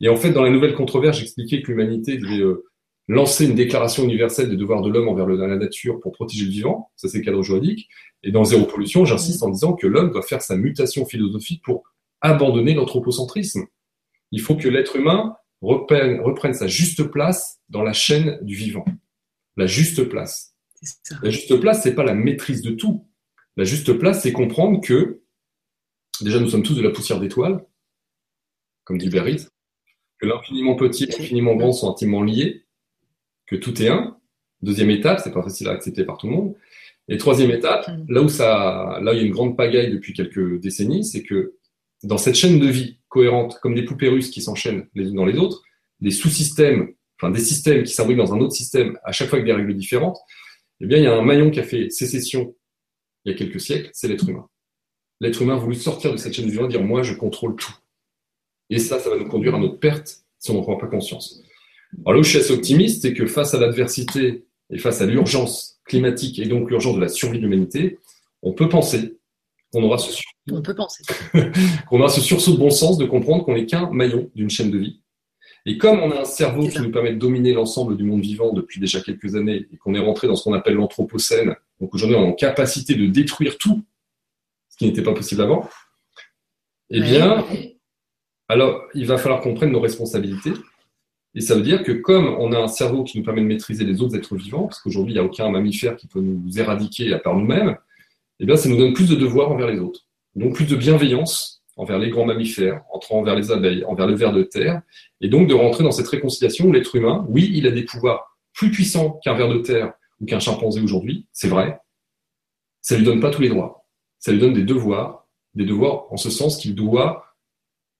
Et en fait, dans la nouvelle controverse, j'expliquais que l'humanité devait euh, lancer une déclaration universelle des devoirs de l'homme envers la nature pour protéger le vivant. Ça, c'est le cadre juridique. Et dans Zéro Pollution, j'insiste en disant que l'homme doit faire sa mutation philosophique pour abandonner l'anthropocentrisme. Il faut que l'être humain reprenne, reprenne sa juste place dans la chaîne du vivant. La juste place. Ça. La juste place, c'est pas la maîtrise de tout. La juste place, c'est comprendre que, déjà, nous sommes tous de la poussière d'étoiles, comme dit Berry, que l'infiniment petit et l'infiniment grand sont intimement liés, que tout est un. Deuxième étape, c'est pas facile à accepter par tout le monde. Et troisième étape, Mm. là où ça, là où il y a une grande pagaille depuis quelques décennies, c'est que dans cette chaîne de vie cohérente, comme des poupées russes qui s'enchaînent les unes dans les autres, des sous-systèmes, enfin des systèmes qui s'imbriquent dans un autre système, à chaque fois avec des règles différentes, eh bien, il y a un maillon qui a fait sécession il y a quelques siècles, c'est l'être humain. L'être humain a voulu sortir de cette chaîne du vivant et dire moi, je contrôle tout. Et ça, ça va nous conduire à notre perte si on n'en prend pas conscience. Alors là où je suis assez optimiste, c'est que face à l'adversité et face à l'urgence climatique et donc l'urgence de la survie de l'humanité, on peut penser qu'on aura ce sur- On peut penser. qu'on aura ce sursaut de bon sens de comprendre qu'on n'est qu'un maillon d'une chaîne de vie. Et comme on a un cerveau qui nous permet de dominer l'ensemble du monde vivant depuis déjà quelques années et qu'on est rentré dans ce qu'on appelle l'anthropocène, donc aujourd'hui on est en capacité de détruire tout, ce qui n'était pas possible avant, eh Ouais. bien, alors il va falloir qu'on prenne nos responsabilités. Et ça veut dire que comme on a un cerveau qui nous permet de maîtriser les autres êtres vivants, parce qu'aujourd'hui il n'y a aucun mammifère qui peut nous éradiquer à part nous-mêmes, eh bien ça nous donne plus de devoirs envers les autres. Donc plus de bienveillance envers les grands mammifères, envers les abeilles, envers le ver de terre, et donc de rentrer dans cette réconciliation où l'être humain, oui, il a des pouvoirs plus puissants qu'un ver de terre ou qu'un chimpanzé aujourd'hui, c'est vrai, ça lui donne pas tous les droits. Ça lui donne des devoirs, des devoirs en ce sens qu'il doit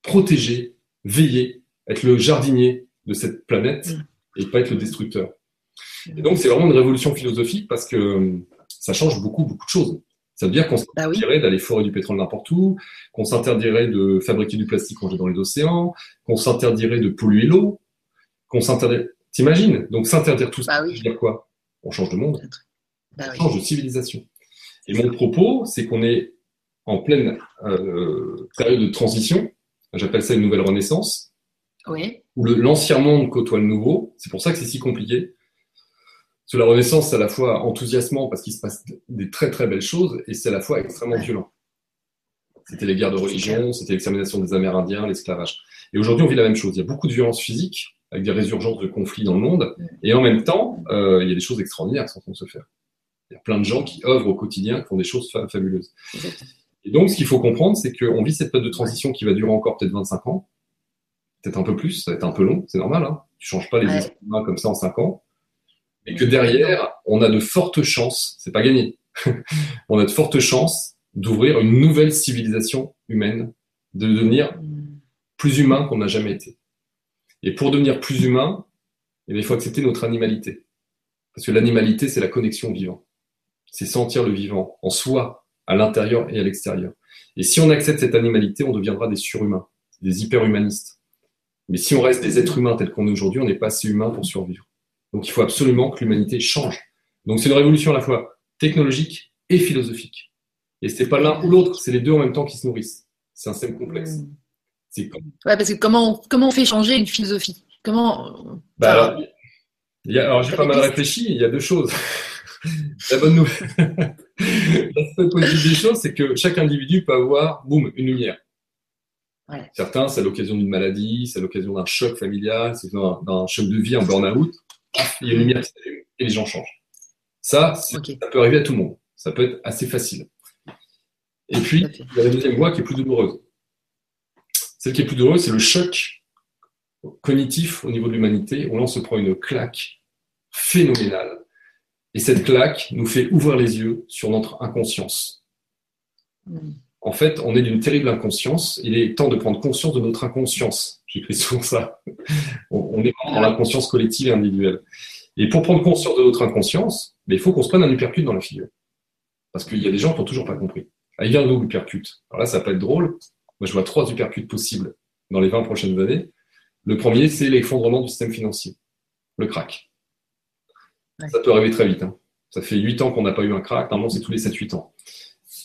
protéger, veiller, être le jardinier de cette planète Mm. et pas être le destructeur. Et donc c'est vraiment une révolution philosophique parce que euh, ça change beaucoup, beaucoup de choses. Ça veut dire qu'on Bah s'interdirait d'aller forer du pétrole n'importe où, qu'on s'interdirait de fabriquer du plastique jette dans les océans, qu'on s'interdirait de polluer l'eau, qu'on s'interdirait... T'imagines? Donc s'interdire tout ça, Bah ça oui. veut dire quoi? On change de monde Bah oui. change de civilisation. Et mon propos, c'est qu'on est en pleine euh, période de transition. J'appelle ça une nouvelle renaissance, Oui. où l'ancien monde côtoie le nouveau. C'est pour ça que c'est si compliqué. Que la renaissance, c'est à la fois enthousiasmant parce qu'il se passe des très très belles choses, et c'est à la fois extrêmement Ouais. violent. C'était les guerres de religion, c'était l'extermination des Amérindiens, l'esclavage. Et aujourd'hui, on vit la même chose. Il y a beaucoup de violence physique, avec des résurgences de conflits dans le monde, et en même temps, euh, il y a des choses extraordinaires qui sont en train de se faire. Il y a plein de gens qui œuvrent au quotidien, qui font des choses fa- fabuleuses. Et donc, ce qu'il faut comprendre, c'est qu'on vit cette période de transition qui va durer encore peut-être 25 ans. Peut-être un peu plus, ça va être un peu long, c'est normal. Hein. Tu changes pas les ouais. humains comme ça en cinq ans. Et que derrière, on a de fortes chances, c'est pas gagné, on a de fortes chances d'ouvrir une nouvelle civilisation humaine, de devenir plus humain qu'on n'a jamais été. Et pour devenir plus humain, eh il faut accepter notre animalité. Parce que l'animalité, c'est la connexion au vivant. C'est sentir le vivant en soi, à l'intérieur et à l'extérieur. Et si on accepte cette animalité, on deviendra des surhumains, des hyperhumanistes. Mais si on reste des êtres humains tels qu'on est aujourd'hui, on n'est pas assez humain pour survivre. Donc il faut absolument que l'humanité change. Donc c'est une révolution à la fois technologique et philosophique. Et c'est pas l'un ou l'autre, c'est les deux en même temps qui se nourrissent. C'est un système complexe. Hmm. Ouais, parce que comment on, comment on fait changer une philosophie? Comment bah alors, il y a, alors j'ai pas mal réfléchi. Il y a deux choses. La bonne nouvelle, la positive des choses, c'est que chaque individu peut avoir, boum, une lumière. Certains, c'est à l'occasion d'une maladie, c'est à l'occasion d'un choc familial, c'est d'un choc de vie, un burn-out. Il y a une lumière qui s'allume et les gens changent. Ça, ça peut arriver à tout le monde. Ça peut être assez facile. Et puis, il y a la deuxième voie qui est plus douloureuse. Celle qui est plus douloureuse, c'est le choc cognitif au niveau de l'humanité, où l'on se prend une claque phénoménale. Et cette claque nous fait ouvrir les yeux sur notre inconscience. Hmm. En fait, on est d'une terrible inconscience. Il est temps de prendre conscience de notre inconscience. J'écris souvent ça. On est dans l'inconscience collective et individuelle. Et pour prendre conscience de notre inconscience, il faut qu'on se prenne un hypercute dans la figure. Parce qu'il y a des gens qui n'ont toujours pas compris. Ah, il vient d'où l'hypercute Alors là, ça peut être drôle. Moi, je vois trois hypercutes possibles dans les 20 prochaines années. Le premier, c'est l'effondrement du système financier, le crack. Ça peut arriver très vite. Hein. Ça fait 8 ans qu'on n'a pas eu un crack. Normalement, c'est tous les 7-8 ans.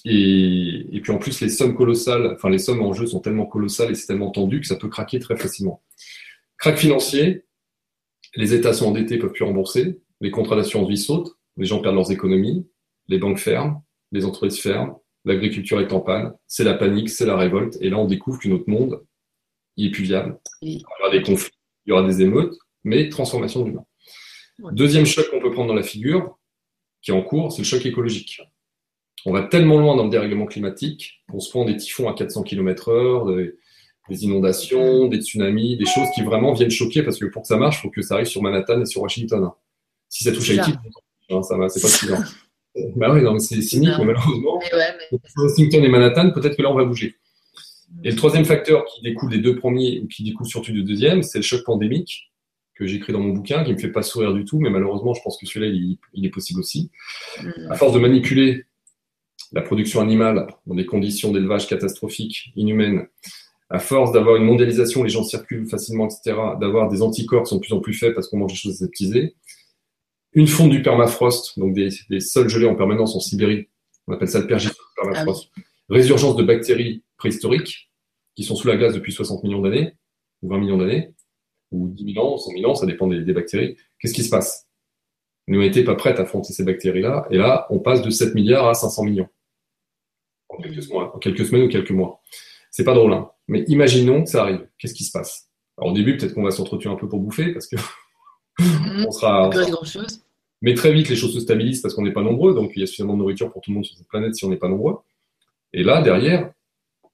Et, et, puis en plus, les sommes colossales, enfin les sommes en jeu sont tellement colossales et c'est tellement tendu que ça peut craquer très facilement. Crack financier, les États sont endettés, ne peuvent plus rembourser, les contrats d'assurance vie sautent, les gens perdent leurs économies, les banques ferment, les entreprises ferment, l'agriculture est en panne, c'est la panique, c'est la révolte, et là on découvre que notre monde, il est plus viable. Il y aura des conflits, il y aura des émeutes, mais transformation de l'humain. Deuxième choc qu'on peut prendre dans la figure, qui est en cours, c'est le choc écologique. On va tellement loin dans le dérèglement climatique qu'on se prend des typhons à 400 km heure, des, inondations, des tsunamis, des choses qui vraiment viennent choquer parce que pour que ça marche, il faut que ça arrive sur Manhattan et sur Washington. Si ça touche Haïti, hein, ça va, c'est pas suffisant. Bah oui, c'est cynique, mais malheureusement. Washington et Manhattan, peut-être que là, on va bouger. Et le troisième facteur qui découle des deux premiers, ou qui découle surtout du deuxième, c'est le choc pandémique que j'écris dans mon bouquin, qui me fait pas sourire du tout, mais malheureusement, je pense que celui-là, il, est possible aussi. Mm. À force de manipuler la production animale dans des conditions d'élevage catastrophiques, inhumaines, à force d'avoir une mondialisation, les gens circulent facilement, etc., d'avoir des anticorps qui sont de plus en plus faits parce qu'on mange des choses aseptisées, une fonte du permafrost, donc des, sols gelés en permanence en Sibérie, on appelle ça le permafrost, ah résurgence de bactéries préhistoriques qui sont sous la glace depuis 60 millions d'années, ou 20 millions d'années, ou 10 000 ans, 100 000 ans, ça dépend des, bactéries. Qu'est-ce qui se passe? L'humanité n'est pas prête à affronter ces bactéries-là, et là, on passe de 7 milliards à 500 millions. En quelques, mois, en quelques semaines ou quelques mois. C'est pas drôle, hein. Mais imaginons que ça arrive. Qu'est-ce qui se passe? Alors, au début, peut-être qu'on va s'entretuer un peu pour bouffer, parce que on sera. Mais très vite, les choses se stabilisent parce qu'on n'est pas nombreux, donc il y a suffisamment de nourriture pour tout le monde sur cette planète si on n'est pas nombreux. Et là, derrière,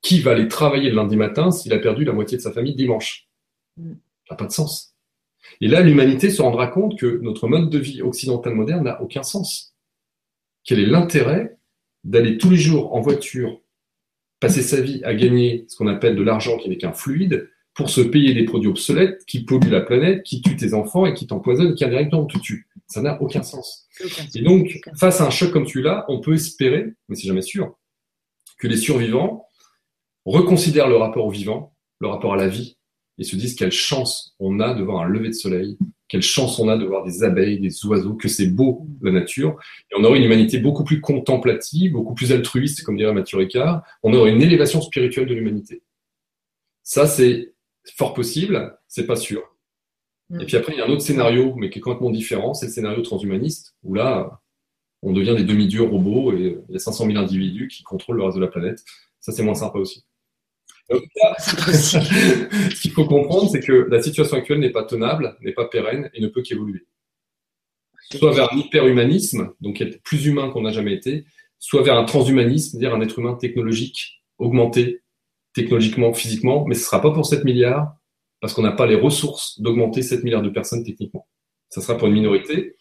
qui va aller travailler le lundi matin s'il a perdu la moitié de sa famille dimanche? Mm. Ça n'a pas de sens. Et là, l'humanité se rendra compte que notre mode de vie occidental moderne n'a aucun sens. Quel est l'intérêt d'aller tous les jours en voiture, passer sa vie à gagner ce qu'on appelle de l'argent qui n'est qu'un fluide, pour se payer des produits obsolètes qui polluent la planète, qui tuent tes enfants et qui t'empoisonnent, qui indirectement te tuent. Ça n'a aucun sens. Et donc, face à un choc comme celui-là, on peut espérer, mais c'est jamais sûr, que les survivants reconsidèrent le rapport au vivant, le rapport à la vie, et se disent quelle chance on a de voir un lever de soleil, quelle chance on a de voir des abeilles, des oiseaux, que c'est beau la nature. Et on aurait une humanité beaucoup plus contemplative, beaucoup plus altruiste, comme dirait Mathieu Ricard. On aurait une élévation spirituelle de l'humanité. Ça, c'est fort possible, c'est pas sûr. Mm. Et puis après, il y a un autre scénario, mais qui est complètement différent, c'est le scénario transhumaniste, où là, on devient des demi-dieux robots et il y a 500 000 individus qui contrôlent le reste de la planète. Ça, c'est moins sympa aussi. ce qu'il faut comprendre, c'est que la situation actuelle n'est pas tenable, n'est pas pérenne et ne peut qu'évoluer. Soit vers un hyperhumanisme, donc être plus humain qu'on n'a jamais été, soit vers un transhumanisme, c'est-à-dire un être humain technologique, augmenté, technologiquement, physiquement, mais ce ne sera pas pour 7 milliards, parce qu'on n'a pas les ressources d'augmenter 7 milliards de personnes techniquement. Ça sera pour une minorité.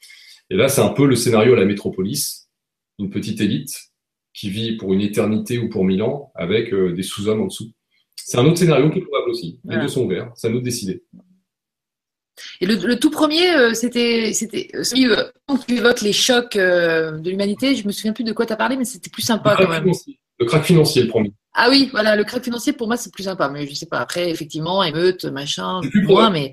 Et là, c'est un peu le scénario à la métropolis, une petite élite qui vit pour une éternité ou pour mille ans avec euh, des sous-hommes en dessous. C'est un autre scénario qui est probable aussi. Les deux sont ouverts, c'est à nous de décider. Et le, tout premier, euh, c'était, c'était celui quand tu évoques les chocs de l'humanité. Je me souviens plus de quoi tu as parlé, mais c'était plus sympa quand même. Le crack financier, le premier. Ah oui, voilà, le crack financier, pour moi, c'est plus sympa. Mais je sais pas, après, effectivement, émeute, machin, plus moins, mais.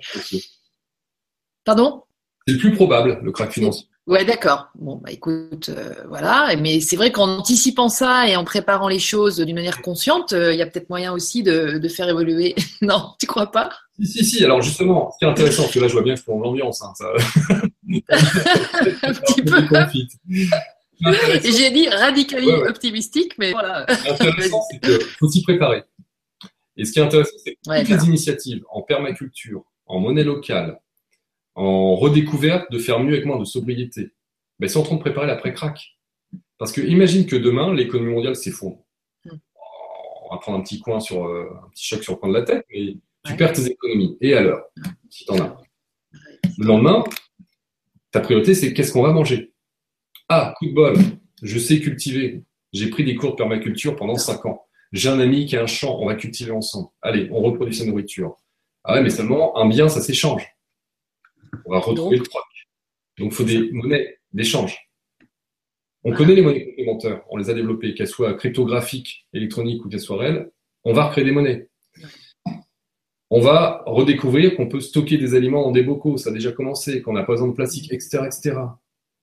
Pardon? C'est le plus probable, le crack financier. Ouais, d'accord. Bon, bah écoute, euh, voilà. Mais c'est vrai qu'en anticipant ça et en préparant les choses d'une manière consciente, euh, il y a peut-être moyen aussi de, faire évoluer. non, tu crois pas? Si, si, si. Alors justement, ce qui est intéressant, parce que là, je vois bien que c'est l'ambiance. Hein, ça... Un petit peu. J'ai dit radicalement optimistique, mais voilà. L'intéressant, c'est qu'il faut s'y préparer. Et ce qui est intéressant, c'est que toutes les initiatives en permaculture, en monnaie locale, en redécouverte de faire mieux avec moins de sobriété, ben, c'est en train de préparer l'après-crack. Parce que imagine que demain, l'économie mondiale s'effondre. Hmm. On va prendre un petit coin sur euh, un petit choc sur le coin de la tête, mais tu perds tes économies. Et alors, si tu en as. Le lendemain, ta priorité, c'est qu'est-ce qu'on va manger? Ah, coup de bol, je sais cultiver. J'ai pris des cours de permaculture pendant 5 ans. J'ai un ami qui a un champ, on va cultiver ensemble. Allez, on reproduit sa nourriture. Ah ouais, mais seulement un bien, ça s'échange. On va retrouver le troc. Donc, il faut des monnaies d'échange. On connaît les monnaies complémentaires, on les a développées, qu'elles soient cryptographiques, électroniques ou qu'elles soient réelles. On va recréer des monnaies. On va redécouvrir qu'on peut stocker des aliments dans des bocaux, ça a déjà commencé, qu'on n'a pas besoin de plastique, etc. etc.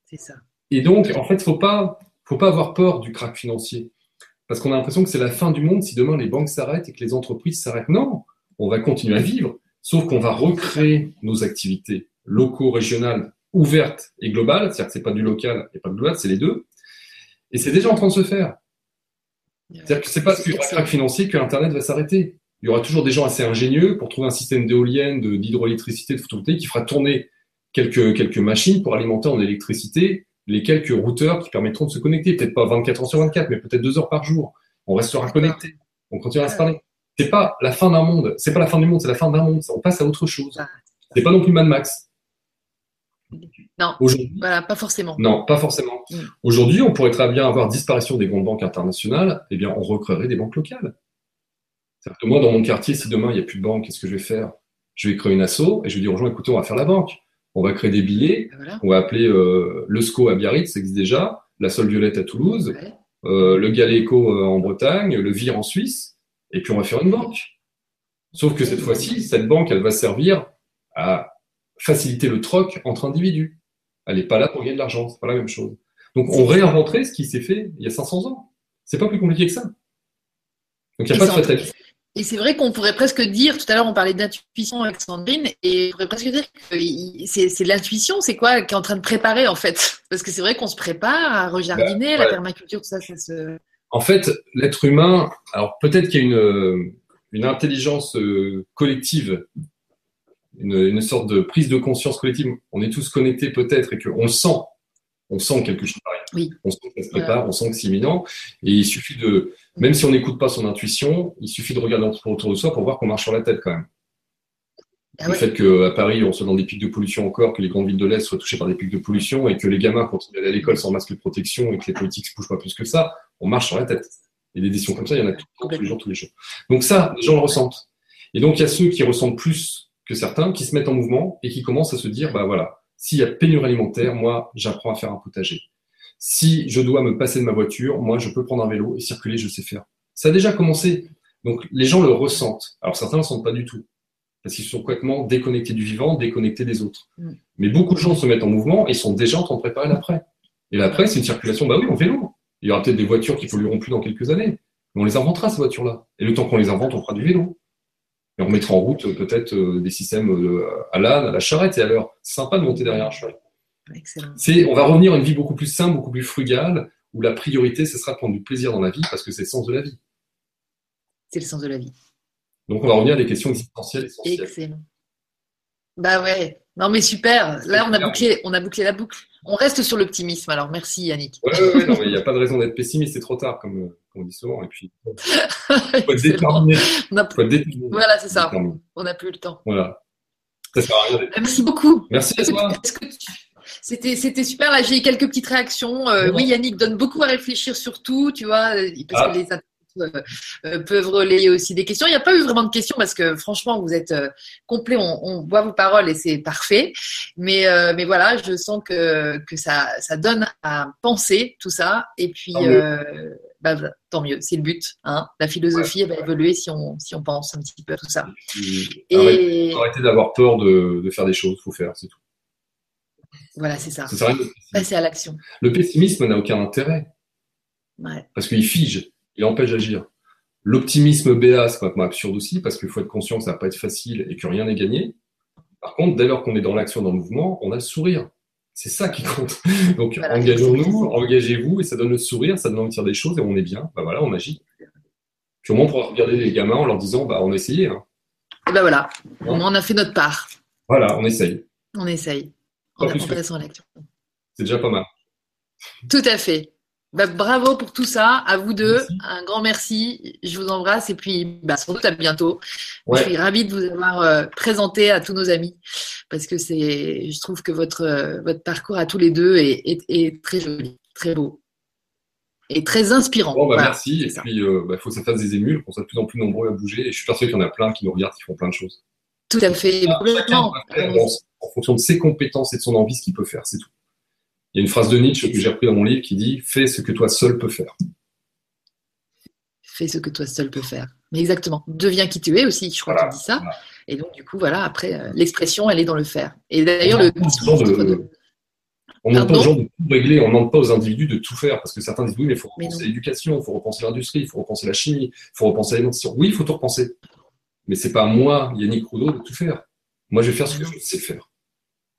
C'est ça. Et donc, en fait, faut pas, faut pas avoir peur du crack financier. Parce qu'on a l'impression que c'est la fin du monde si demain les banques s'arrêtent et que les entreprises s'arrêtent. Non, on va continuer à vivre, sauf qu'on va recréer nos activités locaux, régionales, ouvertes et globales. C'est-à-dire que c'est pas du local et pas du global, c'est les deux. Et c'est déjà en train de se faire. C'est-à-dire que c'est pas parce qu'il y aura crack financier que Internet va s'arrêter. Il y aura toujours des gens assez ingénieux pour trouver un système d'éolienne, d'hydroélectricité, de photovoltaïque qui fera tourner quelques, quelques machines pour alimenter en électricité les quelques routeurs qui permettront de se connecter, peut-être pas 24 heures sur 24, mais peut-être deux heures par jour. On restera connecté, on continuera à se parler. C'est pas la fin d'un monde, c'est pas la fin du monde, c'est la fin d'un monde. On passe à autre chose. C'est pas non plus Mad Max. Non, voilà, pas forcément. Non, pas forcément. Mm. Aujourd'hui, on pourrait très bien avoir disparition des grandes banques internationales, eh bien, on recréerait des banques locales. C'est-à-dire que moi, dans mon quartier, si demain il n'y a plus de banque, qu'est-ce que je vais faire? Je vais créer une asso et je vais dire aux gens, écoutez, on va faire la banque. On va créer des billets. On va appeler euh, le SCO à Biarritz, ça existe déjà, la Sol Violette à Toulouse, euh, le Galéco euh, en Bretagne, le VIR en Suisse, et puis on va faire une banque. Sauf que cette fois-ci, cette banque, elle va servir à faciliter le troc entre individus. Elle n'est pas là pour gagner de l'argent, c'est pas la même chose. Donc on réinventerait ce qui s'est fait il y a 500 ans. C'est pas plus compliqué que ça. Donc il n'y a pas de fatalité. Et c'est vrai qu'on pourrait presque dire, tout à l'heure on parlait d'intuition avec Sandrine, et on pourrait presque dire que c'est l'intuition, c'est quoi qui est en train de préparer en fait? Parce que c'est vrai qu'on se prépare à rejardiner, bah, la permaculture, tout ça, ça se... En fait, l'être humain, alors peut-être qu'il y a une, une intelligence euh, collective, une, une, sorte de prise de conscience collective, on est tous connectés peut-être et qu'on le sent, on sent quelque chose oui. On sent que ça se prépare, on sent que c'est imminent. Et il suffit de, même si on n'écoute pas son intuition, il suffit de regarder autour de soi pour voir qu'on marche sur la tête quand même. Ah le fait qu'à Paris, on soit dans des pics de pollution encore, que les grandes villes de l'Est soient touchées par des pics de pollution et que les gamins continuent d'aller à l'école sans masque de protection et que les politiques ne se bougent pas plus que ça, on marche sur la tête. Et des décisions comme ça, il y en a tous les jours, tous les jours. Donc ça, les gens le ressentent. Et donc il y a ceux qui ressentent plus que certains, qui se mettent en mouvement et qui commencent à se dire, bah voilà, s'il y a pénurie alimentaire, moi, j'apprends à faire un potager. Si je dois me passer de ma voiture, moi, je peux prendre un vélo et circuler, je sais faire. Ça a déjà commencé. Donc, les gens le ressentent. Alors, certains ne le sentent pas du tout. Parce qu'ils sont complètement déconnectés du vivant, déconnectés des autres. Mm. Mais beaucoup de gens se mettent en mouvement et sont déjà en train de préparer l'après. Et l'après, c'est une circulation, bah oui, en vélo. Il y aura peut-être des voitures qui pollueront plus dans quelques années. Mais on les inventera, ces voitures-là. Et le temps qu'on les invente, on fera du vélo. Et on mettra en route euh, peut-être euh, des systèmes euh, à l'âne, à la charrette et à l'heure. Sympa de monter derrière un cheval. C'est, on va revenir à une vie beaucoup plus simple, beaucoup plus frugale, où la priorité, ce sera de prendre du plaisir dans la vie parce que c'est le sens de la vie. C'est le sens de la vie. Donc on va revenir à des questions existentielles essentielles. Excellent. Bah ouais. Non mais super. Là on a bouclé, on a bouclé la boucle. On reste sur l'optimisme. Alors merci Yannick. Ouais, ouais, non mais il n'y a pas de raison d'être pessimiste. C'est trop tard comme, comme on dit souvent. Et puis, faut être déterminé. On a- Faut être déterminé. Voilà, c'est ça. Déterminé. On n'a plus le temps. Voilà. Ça sert à rien d'être- Merci beaucoup. Merci à toi. C'était, c'était super. Là, j'ai eu quelques petites réactions. Euh, oui, Yannick donne beaucoup à réfléchir sur tout, tu vois, euh, parce Ah. que les internautes euh, euh, peuvent relayer aussi des questions. Il n'y a pas eu vraiment de questions parce que franchement, vous êtes euh, complet. On, on voit vos paroles et c'est parfait. Mais, euh, mais voilà, je sens que, que ça, ça donne à penser tout ça. Et puis, mieux. Bah, tant mieux. C'est le but. Hein. La philosophie elle va évoluer si on, si on pense un petit peu à tout ça. Puis, arrêtez, Et arrêtez d'avoir peur de, de faire des choses. Faut faire, c'est tout. voilà, c'est ça. Passer à l'action. Le pessimisme n'a aucun intérêt Ouais. parce qu'il fige, il empêche d'agir. L'optimisme BA, c'est complètement absurde aussi parce qu'il faut être conscient que ça va pas être facile et que rien n'est gagné. Par contre, dès lors qu'on est dans l'action, dans le mouvement, on a le sourire. C'est ça qui compte. Donc, Voilà. engageons-nous, engagez-vous et ça donne le sourire, ça donne envie de faire des choses et on est bien. Bah voilà, on agit. Puis au moins, on pourra regarder les gamins en leur disant, bah, on a essayé. hein. Et ben voilà, au moins on a fait notre part. Voilà, on essaye. On essaye. En que- l'action. C'est déjà pas mal. Tout à fait. Bah, bravo pour tout ça, à vous deux. Merci. Un grand merci. Je vous embrasse et puis bah, sans doute à bientôt. Ouais. Je suis ravie de vous avoir euh, présenté à tous nos amis parce que c'est, je trouve que votre euh, votre parcours à tous les deux est, est, est très joli, très beau et très inspirant. Bon, bah, Voilà, merci. Et ça. puis, il faut que ça fasse des émules, qu'on soit de plus en plus nombreux à bouger. Et je suis persuadé qu'il y en a plein qui nous regardent, qui font plein de choses. Tout à fait, dans- en fonction de ses compétences et de son envie ce qu'il peut faire, c'est tout. Il y a une phrase de Nietzsche que j'ai repris dans mon livre qui dit Fais ce que toi seul peux faire. Fais ce que toi seul peux faire. Mais exactement. Deviens qui tu es aussi, je crois Voilà, qu'on dit ça. voilà. Et donc, du coup, voilà, après, euh, l'expression, elle est dans le faire. Et d'ailleurs, On le de- On ne demande pas aux gens de tout régler, on ne demande pas aux individus de tout faire, parce que certains disent oui, mais il faut repenser l'éducation, il faut repenser l'industrie, il faut repenser la chimie, il faut repenser l'alimentation. Oui, il faut tout repenser. Mais c'est pas à moi, Yannick Roudot, de tout faire. Moi, je vais faire ce que je sais faire.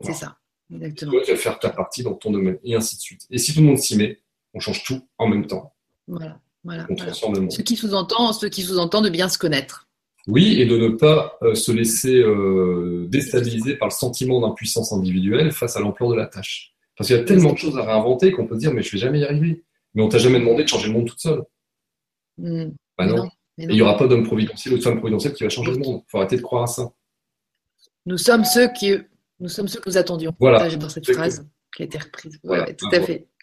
C'est ça, exactement. Toi, tu vas faire ta partie dans ton domaine, et ainsi de suite. Et si tout le monde s'y met, on change tout en même temps. Voilà, voilà. On voilà. transforme le monde. Ce qui sous-entend, ce qui sous-entend de bien se connaître. Oui, et de ne pas euh, se laisser euh, déstabiliser par le sentiment d'impuissance individuelle face à l'ampleur de la tâche. Parce qu'il y a tellement de choses à réinventer qu'on peut se dire, mais je vais jamais y arriver. Mais on t'a jamais demandé de changer le monde toute seule. Hmm, Bah non. Et il n'y aura pas d'homme providentiel ou de femme providentielle qui va changer le monde. faut arrêter de croire à ça. Nous sommes ceux qui, nous sommes ceux que nous attendions. Voilà. J'adore cette phrase qui a été reprise. Voilà. ouais, tout à fait.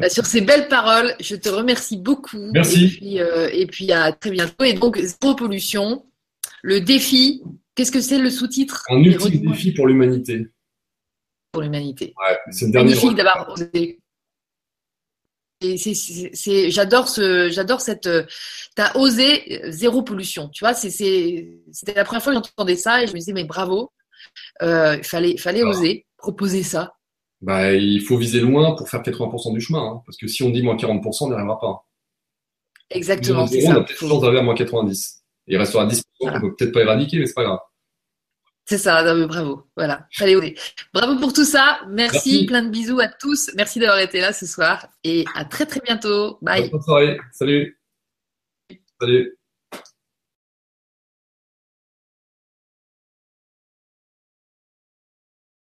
Bah, sur ces belles paroles, je te remercie beaucoup. Merci. Et puis, euh, et puis à très bientôt. Et donc, zéro pollution. Le défi, qu'est-ce que c'est le sous-titre? Un ultime défi pour l'humanité. pour l'humanité. Ouais, c'est le dernier. Magnifique d'avoir osé. J'adore ce, j'adore cette. euh, T'as osé euh, zéro pollution. Tu vois, c'était la première fois que j'entendais ça et je me disais mais bravo. Euh, il fallait, fallait Ah. oser proposer ça. Bah, il faut viser loin pour faire 80% du chemin. hein. parce que si on dit moins 40%, on n'y arrivera pas. Exactement, Nous, on a peut-être chance d'arriver à moins 90. Il restera 10% Voilà. qu'on peut peut-être pas éradiquer, mais c'est pas grave. C'est ça. non, mais bravo. Voilà, fallait oser. Bravo pour tout ça. Merci, Merci. plein de bisous à tous. Merci d'avoir été là ce soir et à très très bientôt. Bye. Bonne soirée. Salut. Salut.